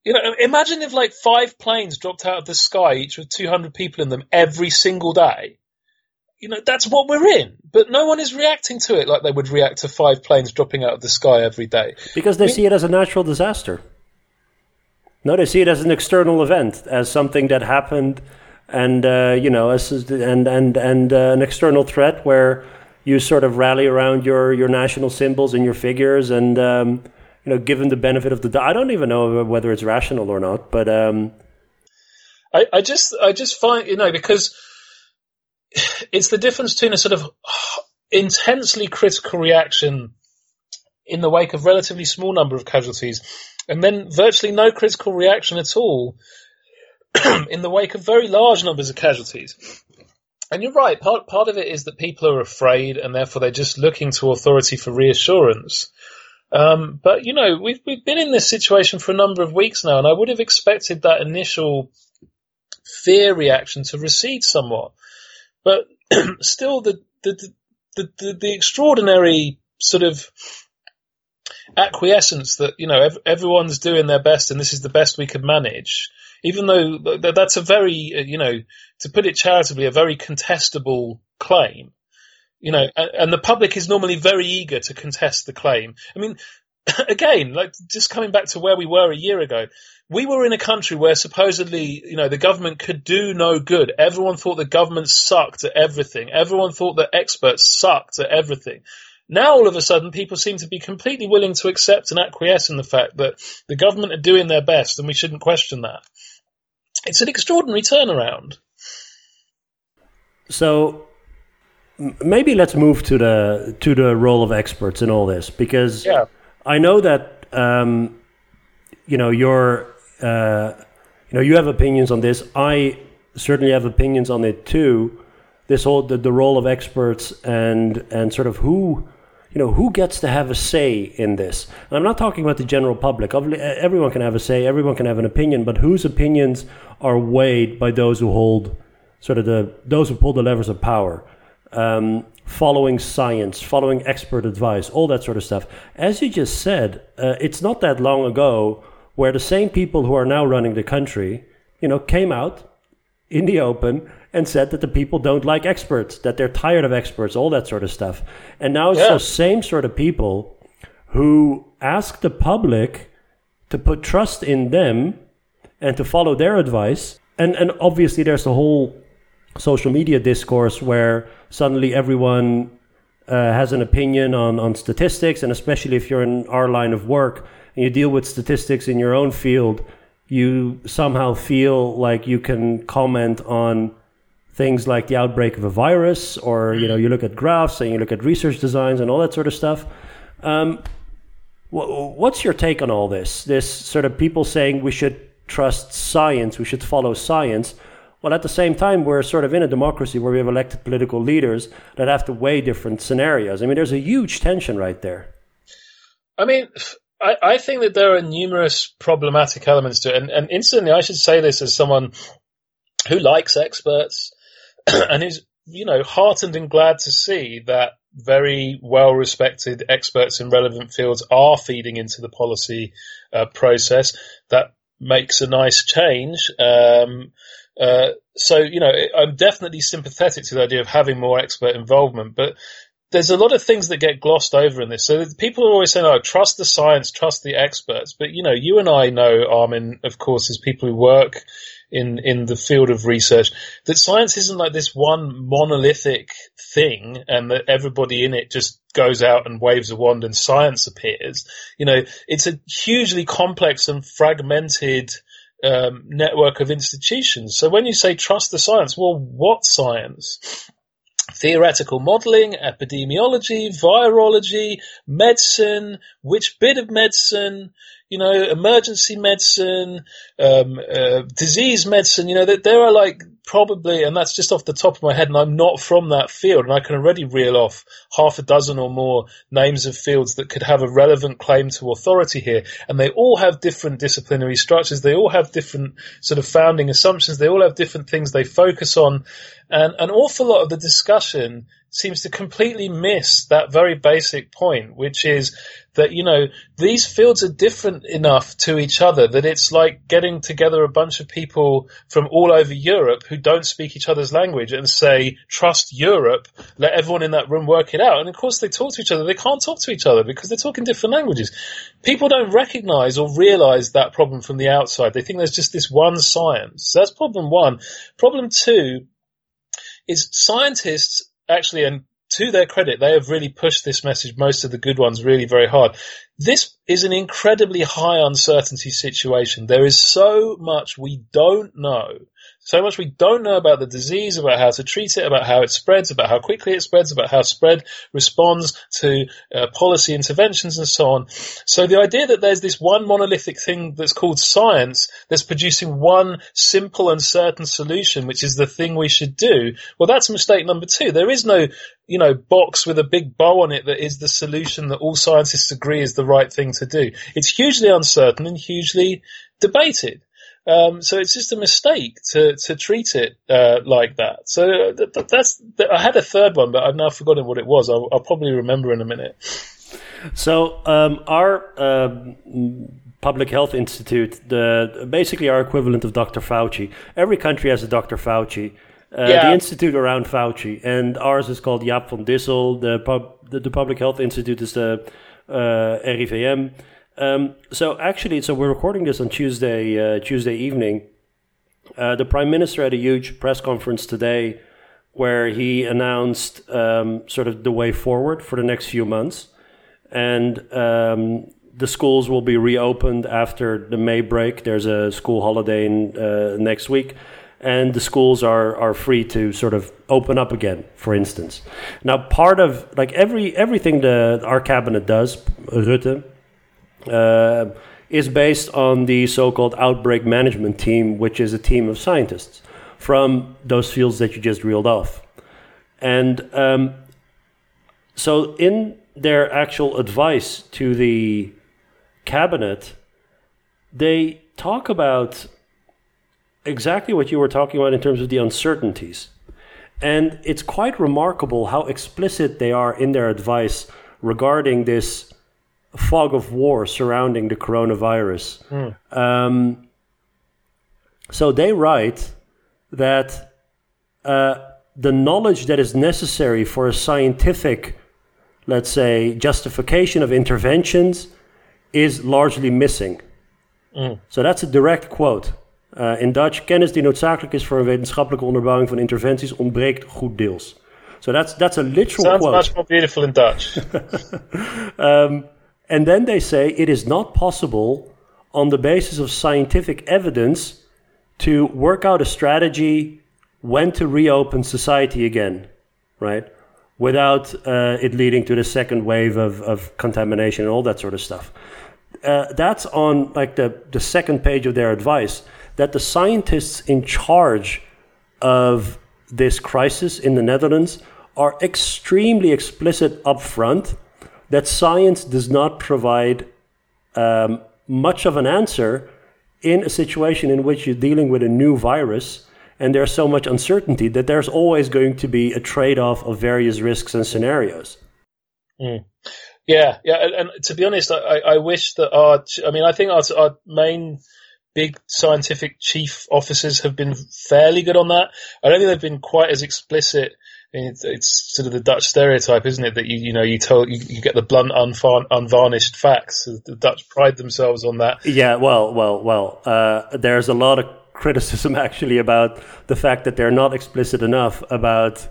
you know, imagine if like five planes dropped out of the sky, each with 200 people in them every single day. You know, that's what we're in. But no one is reacting to it like they would react to five planes dropping out of the sky every day. Because they I mean, see it as a natural disaster. No, they see it as an external event, as something that happened and uh, you know, and and and uh, an external threat where you sort of rally around your your national symbols and your figures, and um, you know, given the benefit of the doubt, I don't even know whether it's rational or not, but um, I, I just I just find you know because it's the difference between a sort of intensely critical reaction in the wake of relatively small number of casualties, and then virtually no critical reaction at all in the wake of very large numbers of casualties. And you're right, part, part of it is that people are afraid and therefore they're just looking to authority for reassurance. Um, but you know, we've, we've been in this situation for a number of weeks now and I would have expected that initial fear reaction to recede somewhat. But still the, the, the, the, the extraordinary sort of acquiescence that, you know, ev- everyone's doing their best and this is the best we could manage even though that's a very, uh, you know, to put it charitably, a very contestable claim. You know, and the public is normally very eager to contest the claim. I mean, again, like just coming back to where we were a year ago, we were in a country where supposedly, you know, the government could do no good. Everyone thought the government sucked at everything. Everyone thought that experts sucked at everything. Now all of a sudden people seem to be completely willing to accept and acquiesce in the fact that the government are doing their best and we shouldn't question that. It's an extraordinary turnaround. So maybe let's move to the to the role of experts in all this because yeah. I know that um, you know you're uh, you know you have opinions on this. I certainly have opinions on it too. This whole the, the role of experts and and sort of who you know, who gets to have a say in this? And I'm not talking about the general public. Everyone can have a say, everyone can have an opinion, but whose opinions are weighed by those who hold sort of the those who pull the levers of power, um, following science, following expert advice, all that sort of stuff. As you just said, uh, it's not that long ago where the same people who are now running the country, you know, came out in the open and said that the people don't like experts, that they're tired of experts, all that sort of stuff. And now it's yeah. those same sort of people who ask the public to put trust in them and to follow their advice. And and obviously there's the whole social media discourse where suddenly everyone uh, has an opinion on, on statistics, and especially if you're in our line of work and you deal with statistics in your own field, you somehow feel like you can comment on things like the outbreak of a virus, or you know, you look at graphs and you look at research designs and all that sort of stuff. Um, what's your take on all this? This sort of people saying we should trust science, we should follow science. Well, at the same time, we're sort of in a democracy where we have elected political leaders that have to weigh different scenarios. I mean, there's a huge tension right there. I mean, I, I think that there are numerous problematic elements to it. And, and instantly, I should say this as someone who likes experts, and is you know, heartened and glad to see that very well respected experts in relevant fields are feeding into the policy uh, process. That makes a nice change. Um, uh, so, you know, I'm definitely sympathetic to the idea of having more expert involvement, but there's a lot of things that get glossed over in this. So people are always saying, "Oh, trust the science, trust the experts." But you know, you and I know, Armen, of course, as people who work in in the field of research that science isn't like this one monolithic thing and that everybody in it just goes out and waves a wand and science appears. You know, it's a hugely complex and fragmented um, network of institutions. So when you say trust the science, well, what science? theoretical modeling, epidemiology, virology, medicine, which bit of medicine, you know, emergency medicine, um, uh, disease medicine, you know, that there are like probably, and that's just off the top of my head, and I'm not from that field, and I can already reel off half a dozen or more names of fields that could have a relevant claim to authority here, and they all have different disciplinary structures, they all have different sort of founding assumptions, they all have different things they focus on, and an awful lot of the discussion seems to completely miss that very basic point, which is that, you know, these fields are different enough to each other that it's like getting together a bunch of people from all over Europe who don't speak each other's language and say, trust Europe, let everyone in that room work it out. And of course they talk to each other. They can't talk to each other because they're talking different languages. People don't recognize or realize that problem from the outside. They think there's just this one science. So that's problem one. Problem two is scientists actually, and to their credit, they have really pushed this message, most of the good ones, really very hard. This is an incredibly high uncertainty situation. There is so much we don't know so much we don't know about the disease, about how to treat it, about how it spreads, about how quickly it spreads, about how spread responds to uh, policy interventions and so on. So the idea that there's this one monolithic thing that's called science that's producing one simple and certain solution, which is the thing we should do, well, that's mistake number two. There is no, you know, box with a big bow on it that is the solution that all scientists agree is the right thing to do. It's hugely uncertain and hugely debated. Um, so it's just a mistake to, to treat it uh, like that. So th- that's I had a third one, but I've now forgotten what it was. I'll, I'll probably remember in a minute. So um, our uh, public health institute, the basically our equivalent of Dr. Fauci. Every country has a Dr. Fauci. Uh, yeah. The institute around Fauci, and ours is called Jaap van Dissel. The, pub, the, the Public Health Institute is the uh, RIVM. Um, so actually, so we're recording this on Tuesday, uh, Tuesday evening. Uh, the prime minister had a huge press conference today, where he announced um, sort of the way forward for the next few months, and um, the schools will be reopened after the May break. There's a school holiday in, uh, next week, and the schools are are free to sort of open up again. For instance, now part of like every everything the our cabinet does, Rutte uh, is based on the so-called outbreak management team, which is a team of scientists from those fields that you just reeled off. And um, so, in their actual advice to the cabinet, they talk about exactly what you were talking about in terms of the uncertainties. And it's quite remarkable how explicit they are in their advice regarding this fog of war surrounding the coronavirus. Mm. Um, so they write that uh, the knowledge that is necessary for a scientific, let's say, justification of interventions is largely missing. Mm. So that's a direct quote. Uh, in Dutch, kennis die noodzakelijk is voor een wetenschappelijke onderbouwing van interventies ontbreekt goed deels. So that's that's a literal Sounds quote. much more beautiful in Dutch. um, and then they say it is not possible on the basis of scientific evidence to work out a strategy when to reopen society again, right? Without uh, it leading to the second wave of, of contamination and all that sort of stuff. Uh, that's on like the, the second page of their advice that the scientists in charge of this crisis in the Netherlands are extremely explicit upfront that science does not provide um, much of an answer in a situation in which you're dealing with a new virus and there's so much uncertainty that there's always going to be a trade-off of various risks and scenarios. Mm. Yeah, yeah, and, and, to be honest, I, I wish that our, I mean, I think our, our main big scientific chief officers have been fairly good on that. I don't think they've been quite as explicit. It's, it's, sort of the Dutch stereotype, isn't it? That you you know you tell you, you get the blunt, unvar- unvarnished facts. The Dutch pride themselves on that. Yeah, well, well, well. Uh, there's a lot of criticism actually about the fact that they're not explicit enough about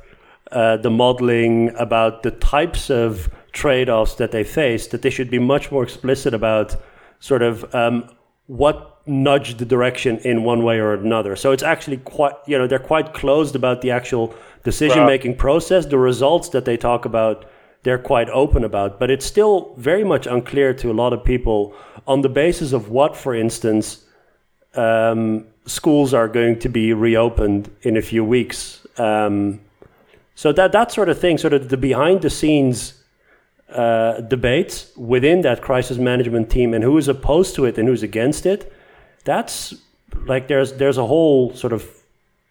uh, the modeling, about the types of trade-offs that they face. That they should be much more explicit about sort of um, what nudge the direction in one way or another. So it's actually quite, you know, they're quite closed about the actual decision making process. The results that they talk about, they're quite open about, but it's still very much unclear to a lot of people on the basis of what, for instance, um, schools are going to be reopened in a few weeks. Um, so that that sort of thing, sort of the behind the scenes uh, debates within that crisis management team and who is opposed to it and who's against it that's like there's there's a whole sort of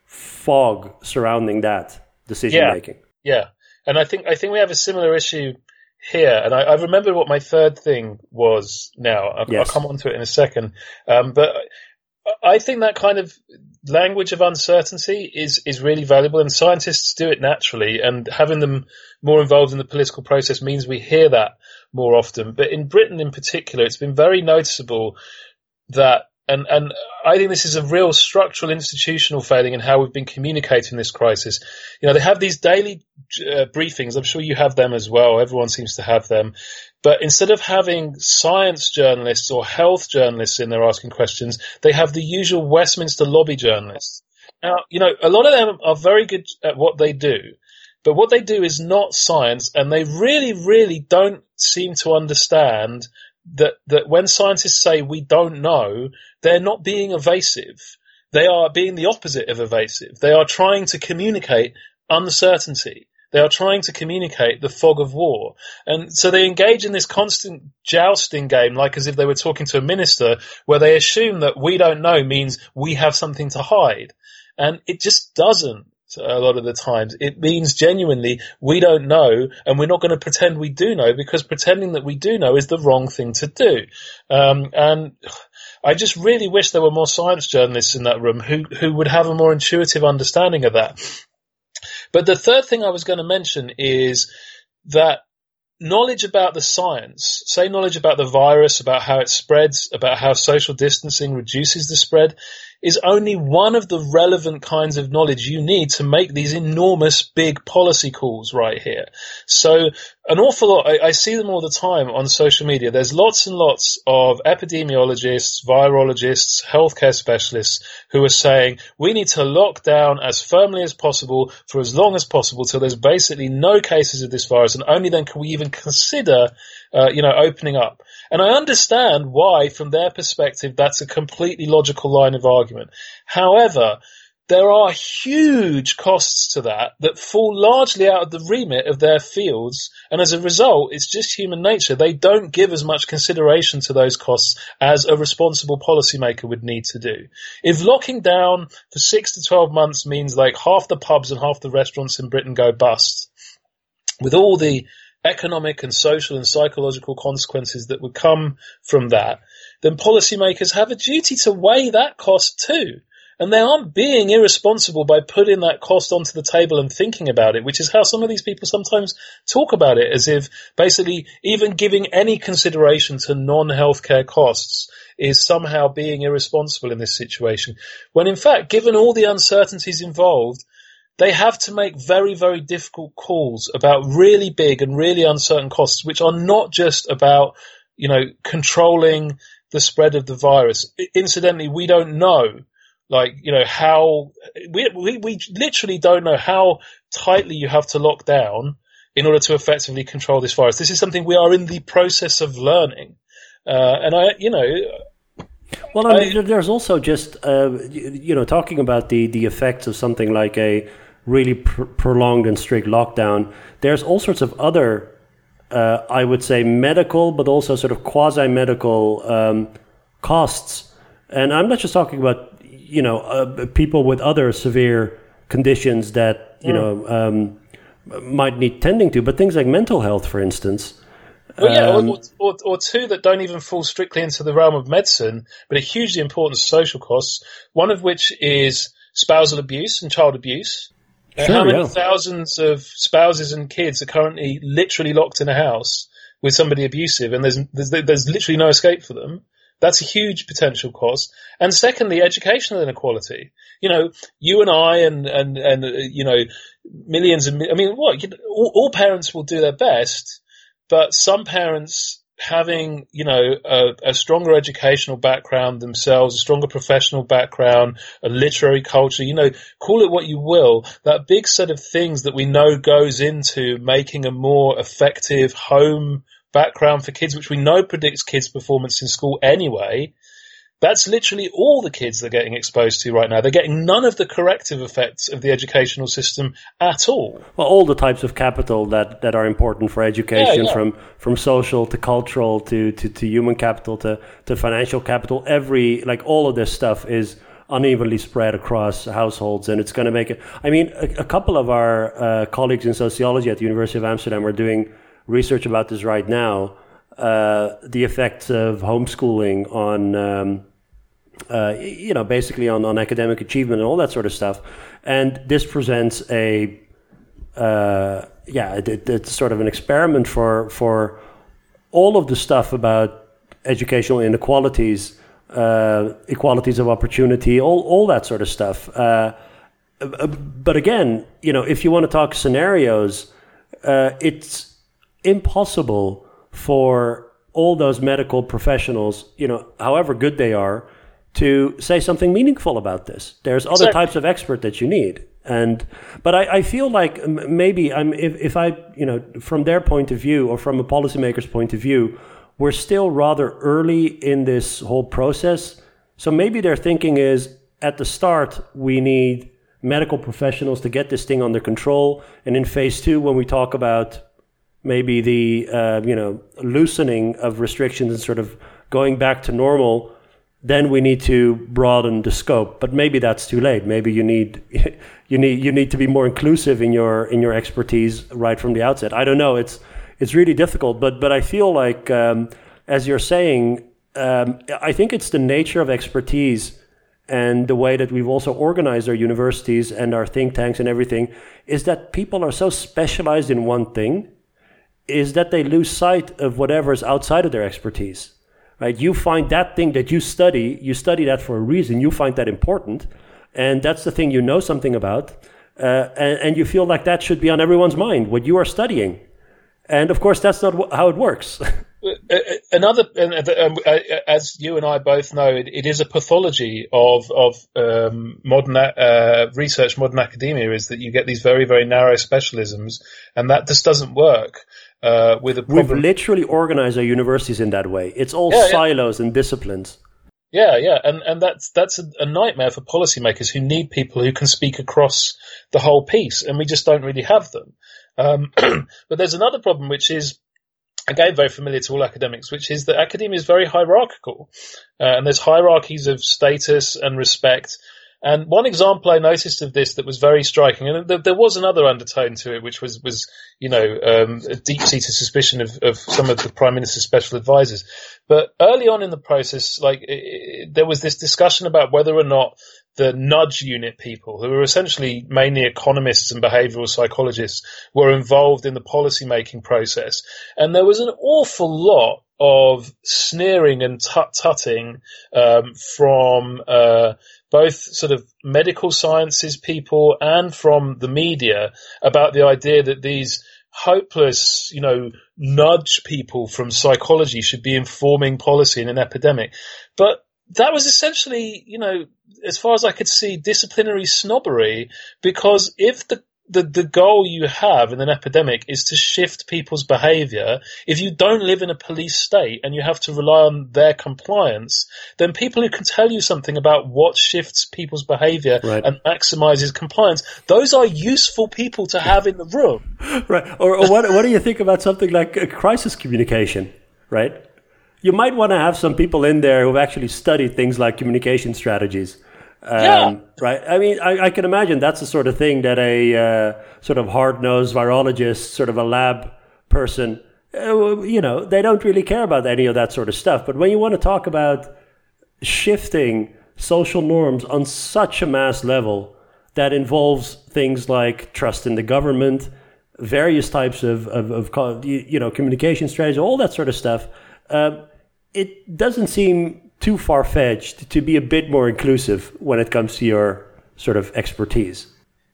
fog surrounding that decision yeah, making. Yeah, and I think I think we have a similar issue here, and I, I remember what my third thing was. Now I'll, yes. I'll come on to it in a second, um, but I think that kind of language of uncertainty is is really valuable, and scientists do it naturally, and having them more involved in the political process means we hear that more often. But in Britain, in particular, it's been very noticeable that and and I think this is a real structural institutional failing in how we've been communicating this crisis. You know, they have these daily uh, briefings. I'm sure you have them as well. Everyone seems to have them. But instead of having science journalists or health journalists in there asking questions, they have the usual Westminster lobby journalists. Now, you know, a lot of them are very good at what they do, but what they do is not science, and they really, really don't seem to understand that, that when scientists say we don't know, they're not being evasive. They are being the opposite of evasive. They are trying to communicate uncertainty. They are trying to communicate the fog of war. And so they engage in this constant jousting game, like as if they were talking to a minister, where they assume that we don't know means we have something to hide. And it just doesn't a lot of the times. It means genuinely we don't know and we're not going to pretend we do know because pretending that we do know is the wrong thing to do. Um, and I just really wish there were more science journalists in that room who, who would have a more intuitive understanding of that. But the third thing I was going to mention is that knowledge about the science, say knowledge about the virus, about how it spreads, about how social distancing reduces the spread, is only one of the relevant kinds of knowledge you need to make these enormous big policy calls right here. So an awful lot, I, I, see them all the time on social media. There's lots and lots of epidemiologists, virologists, healthcare specialists who are saying we need to lock down as firmly as possible for as long as possible till there's basically no cases of this virus and only then can we even consider, uh, you know, opening up. And I understand why, from their perspective, that's a completely logical line of argument. However, there are huge costs to that that fall largely out of the remit of their fields. And as a result, it's just human nature. They don't give as much consideration to those costs as a responsible policymaker would need to do. If locking down for six to 12 months means like half the pubs and half the restaurants in Britain go bust, with all the economic and social and psychological consequences that would come from that, then policymakers have a duty to weigh that cost too. And they aren't being irresponsible by putting that cost onto the table and thinking about it, which is how some of these people sometimes talk about it as if basically even giving any consideration to non-healthcare costs is somehow being irresponsible in this situation. When in fact, given all the uncertainties involved, they have to make very, very difficult calls about really big and really uncertain costs, which are not just about, you know, controlling the spread of the virus. Incidentally, we don't know, like, you know, how, we, we, we literally don't know how tightly you have to lock down in order to effectively control this virus. This is something we are in the process of learning. Uh, and I, you know, well, I mean, I, there's also just uh, you know talking about the the effects of something like a really pr- prolonged and strict lockdown, there's all sorts of other, uh, I would say, medical, but also sort of quasi medical um, costs. And I'm not just talking about you know uh, people with other severe conditions that you know um, might need tending to, but things like mental health, for instance. Well, yeah, um, or, or, or two that don't even fall strictly into the realm of medicine, but are hugely important social costs. One of which is spousal abuse and child abuse. Sure, How many yeah. thousands of spouses and kids are currently literally locked in a house with somebody abusive, and there's there's, there's literally no escape for them. That's a huge potential cost. And secondly, educational inequality. You know, you and I and and and uh, you know, millions and I mean, what you know, all, all parents will do their best, but some parents having you know a, a stronger educational background themselves, a stronger professional background, a literary culture, you know, call it what you will, that big set of things that we know goes into making a more effective home background for kids, which we know predicts kids' performance in school anyway. That's literally all the kids they're getting exposed to right now. They're getting none of the corrective effects of the educational system at all. well, all the types of capital that, that are important for education, Yeah, yeah. from from social to cultural to, to, to human capital to, to financial capital. Every like all of this stuff is unevenly spread across households, and it's going to make it. I mean, a, a couple of our uh, colleagues in sociology at the University of Amsterdam are doing research about this right now. Uh, the effects of homeschooling on um, uh, you know, basically on, on academic achievement and all that sort of stuff. And this presents a, uh, yeah, it, it- it's sort of an experiment for for all of the stuff about educational inequalities, uh, equalities of opportunity, all all that sort of stuff. Uh, uh, but again, you know, if you want to talk scenarios, uh, it's impossible for all those medical professionals, you know, however good they are, to say something meaningful about this. There's other types of expert that you need. And but I, I feel like maybe I'm if, if I you know from their point of view or from a policymaker's point of view, we're still rather early in this whole process. So maybe their thinking is at the start we need medical professionals to get this thing under control, and in phase two when we talk about maybe the uh, you know loosening of restrictions and sort of going back to normal, then we need to broaden the scope. But maybe that's too late. Maybe you need you need you need to be more inclusive in your in your expertise right from the outset. I don't know. It's it's really difficult. But but I feel like um, as you're saying, um, I think it's the nature of expertise and the way that we've also organized our universities and our think tanks and everything is that people are so specialized in one thing is that they lose sight of whatever is outside of their expertise right? You find that thing that you study you study that for a reason you find that important and that's the thing you know something about uh, and, and you feel like that should be on everyone's mind what you are studying. And of course that's not how it works. Uh, uh, Another, uh, as you and I both know, it, it is a pathology of of um, modern uh, research, modern academia, is that you get these very very narrow specialisms, and that just doesn't work uh, with a we've literally organized our universities in that way it's all Yeah, yeah. silos and disciplines Yeah, yeah, and and that's that's a, a nightmare for policymakers who need people who can speak across the whole piece, and we just don't really have them. Um, but there's another problem, which is again very familiar to all academics, which is that academia is very hierarchical, uh, and there's hierarchies of status and respect. And one example I noticed of this that was very striking, and there, there was another undertone to it, which was, was you know, um, a deep-seated suspicion of, of some of the prime minister's special advisors. But early on in the process, like i i there was this discussion about whether or not the nudge unit people, who were essentially mainly economists and behavioural psychologists, were involved in the policy making process, and there was an awful lot of sneering and tut-tutting um, from uh, both sort of medical sciences people and from the media about the idea that these hopeless, you know, nudge people from psychology should be informing policy in an epidemic. But that was essentially, you know, as far as I could see, disciplinary snobbery, because if the the, the goal you have in an epidemic is to shift people's behavior. If you don't live in a police state and you have to rely on their compliance, then people who can tell you something about what shifts people's behavior Right. and maximizes compliance, those are useful people to have in the room. right or, or what, what do you think about something like crisis communication right you might want to have some people in there who've actually studied things like communication strategies Um, yeah. Right. I mean, I, I, can imagine that's the sort of thing that a uh, sort of hard nosed virologist, sort of a lab person, uh, you know, they don't really care about any of that sort of stuff. But when you want to talk about shifting social norms on such a mass level that involves things like trust in the government, various types of, of, of you know, communication strategy, all that sort of stuff, uh, it doesn't seem too far fetched to be a bit more inclusive when it comes to your sort of expertise.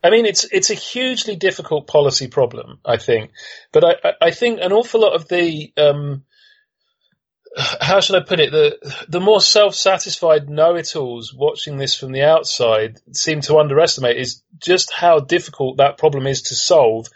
I mean, it's it's a hugely difficult policy problem, I think. But I, I think an awful lot of the um, how should I put it? The the more self satisfied know it alls watching this from the outside seem to underestimate is just how difficult that problem is to solve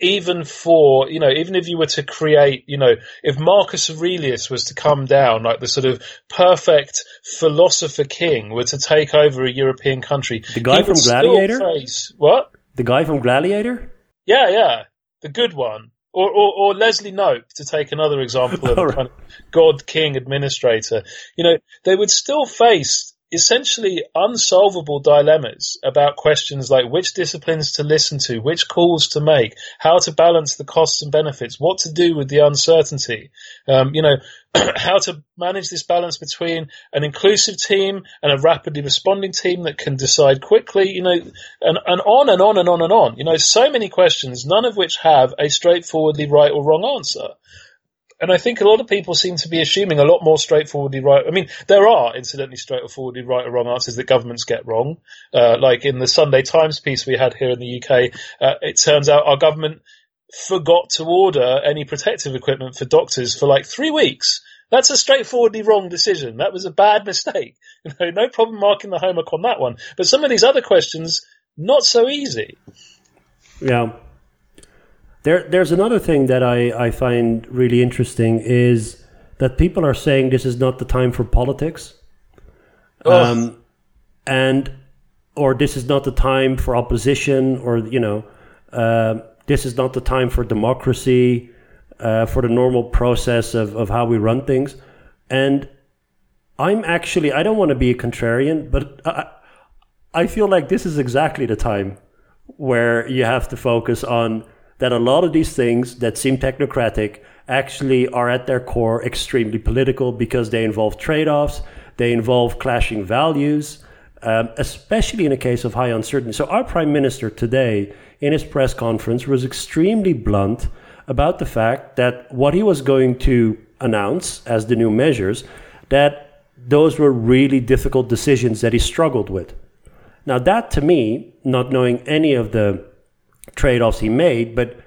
even for, you know, even if you were to create, you know, if Marcus Aurelius was to come down, like the sort of perfect philosopher king were to take over a European country. The guy from Gladiator? Face, what? The guy from Gladiator? Yeah, yeah. The good one. Or, or, or Leslie Knope, to take another example of a kind of God King administrator. You know, they would still face essentially unsolvable dilemmas about questions like which disciplines to listen to, which calls to make, how to balance the costs and benefits, what to do with the uncertainty, um, you know, how to manage this balance between an inclusive team and a rapidly responding team that can decide quickly, you know, and, and on and on and on and on. You know, so many questions, none of which have a straightforwardly right or wrong answer and I think a lot of people seem to be assuming a lot more straightforwardly right. I mean, there are incidentally straightforwardly right or wrong answers that governments get wrong. Uh, like in the Sunday Times piece we had here in the UK, uh, it turns out our government forgot to order any protective equipment for doctors for like three weeks. That's a straightforwardly wrong decision. That was a bad mistake. You know, no problem marking the homework on that one. But some of these other questions, not so easy. Yeah. There, there's another thing that I, I find really interesting is that people are saying this is not the time for politics, um, and or this is not the time for opposition, or you know, uh, this is not the time for democracy, uh, for the normal process of, of how we run things, and I'm actually I don't want to be a contrarian, but I, I feel like this is exactly the time where you have to focus on that a lot of these things that seem technocratic actually are at their core extremely political because they involve trade offs, they involve clashing values, um, especially in a case of high uncertainty. So, our prime minister today, in his press conference, was extremely blunt about the fact that what he was going to announce as the new measures, that those were really difficult decisions that he struggled with. Now, that to me, not knowing any of the trade-offs he made, but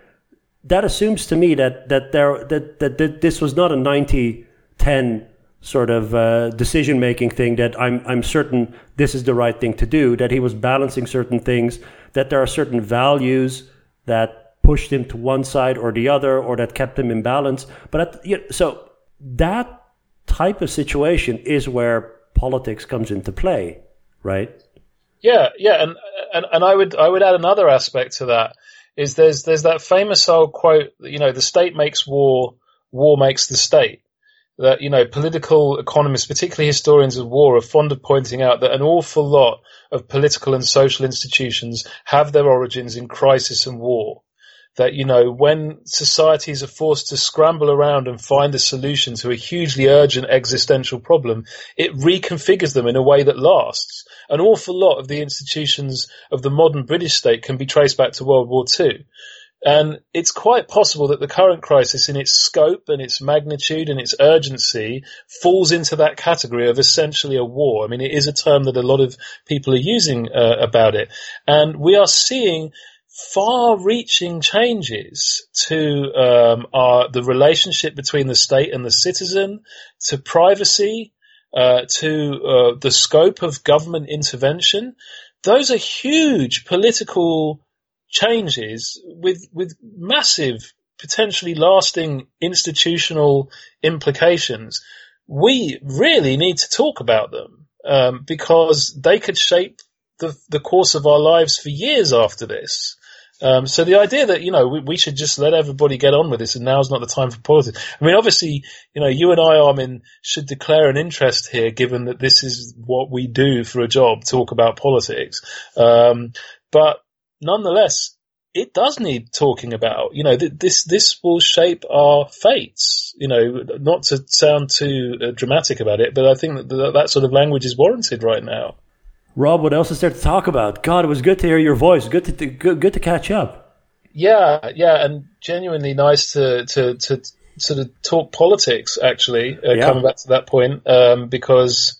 that assumes to me that that there that that, that this was not a 90-10 sort of uh, decision making thing that I'm I'm certain this is the right thing to do that he was balancing certain things that there are certain values that pushed him to one side or the other or that kept him in balance. But at, you know, so that type of situation is where politics comes into play right? Yeah, yeah, and, and and I would I would add another aspect to that is there's there's that famous old quote, you know, the state makes war, war makes the state. That you know, political economists, particularly historians of war, are fond of pointing out that an awful lot of political and social institutions have their origins in crisis and war that, you know, when societies are forced to scramble around and find a solution to a hugely urgent existential problem, it reconfigures them in a way that lasts. An awful lot of the institutions of the modern British state can be traced back to World War II. And it's quite possible that the current crisis in its scope and its magnitude and its urgency falls into that category of essentially a war. I mean, it is a term that a lot of people are using uh, about it. And we are seeing far-reaching changes to um, our, the relationship between the state and the citizen, to privacy, uh, to uh, the scope of government intervention. Those are huge political changes with with massive, potentially lasting institutional implications. We really need to talk about them um, because they could shape the the course of our lives for years after this. Um, so the idea that you know we, we, should just let everybody get on with this, and now's not the time for politics. I mean, obviously, you know, you and I, Armen, should declare an interest here, given that this is what we do for a job, talk about politics. Um, but nonetheless, it does need talking about. You know, th- this this will shape our fates. You know, not to sound too uh, dramatic about it, but I think that th- that sort of language is warranted right now. Rob, what else is there to talk about? God, it was good to hear your voice. Good to, to good, good to catch up. Yeah, yeah, and genuinely nice to to to sort of talk politics. Actually, uh, yeah. coming back to that point, um, because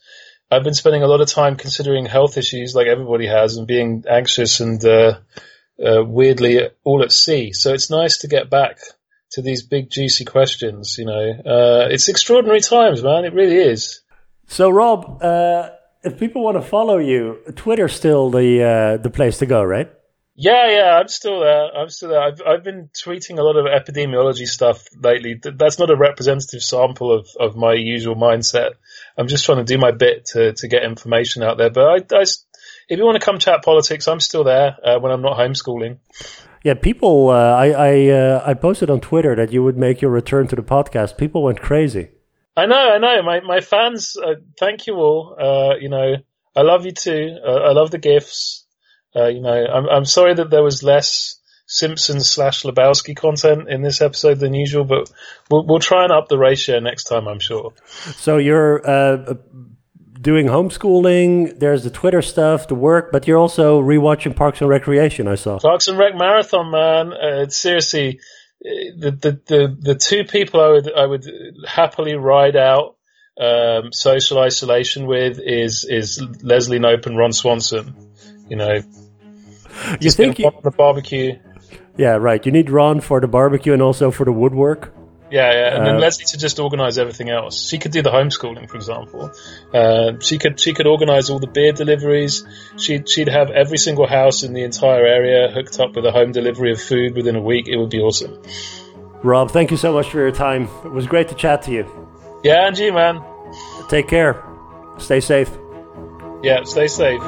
I've been spending a lot of time considering health issues, like everybody has, and being anxious and uh, uh, weirdly all at sea. So it's nice to get back to these big juicy questions. You know, uh, it's extraordinary times, man. It really is. So, Rob uh, if people want to follow you, Twitter's still the uh, the place to go, right? Yeah, yeah, I'm still there. I'm still there. I've I've been tweeting a lot of epidemiology stuff lately. That's not a representative sample of, of my usual mindset. I'm just trying to do my bit to, to get information out there. But I, I if you want to come chat politics, I'm still there uh, when I'm not homeschooling. Yeah, people. Uh, I I uh, I posted on Twitter that you would make your return to the podcast. People went crazy. I know, I know. My my fans, uh, thank you all. Uh, you know, I love you too. Uh, I love the gifts. Uh, you know, I'm I'm sorry that there was less Simpsons slash Lebowski content in this episode than usual, but we'll we'll try and up the ratio next time. I'm sure. So you're uh, doing homeschooling. There's the Twitter stuff, the work, but you're also rewatching Parks and Recreation. I saw Parks and Rec marathon, man. Uh, seriously the, the, the, the two people I would, I would happily ride out, um, social isolation with is, is Leslie Knope and Ron Swanson. You know, you think you, the barbecue. Yeah, right. You need Ron for the barbecue and also for the woodwork. Yeah, yeah, and then uh, Leslie to just organise everything else. She could do the homeschooling, for example. Uh, she could she could organise all the beer deliveries. She'd she'd have every single house in the entire area hooked up with a home delivery of food within a week. It would be awesome. Rob, thank you so much for your time. It was great to chat to you. Yeah, and you, man. Take care. Stay safe. Yeah, stay safe.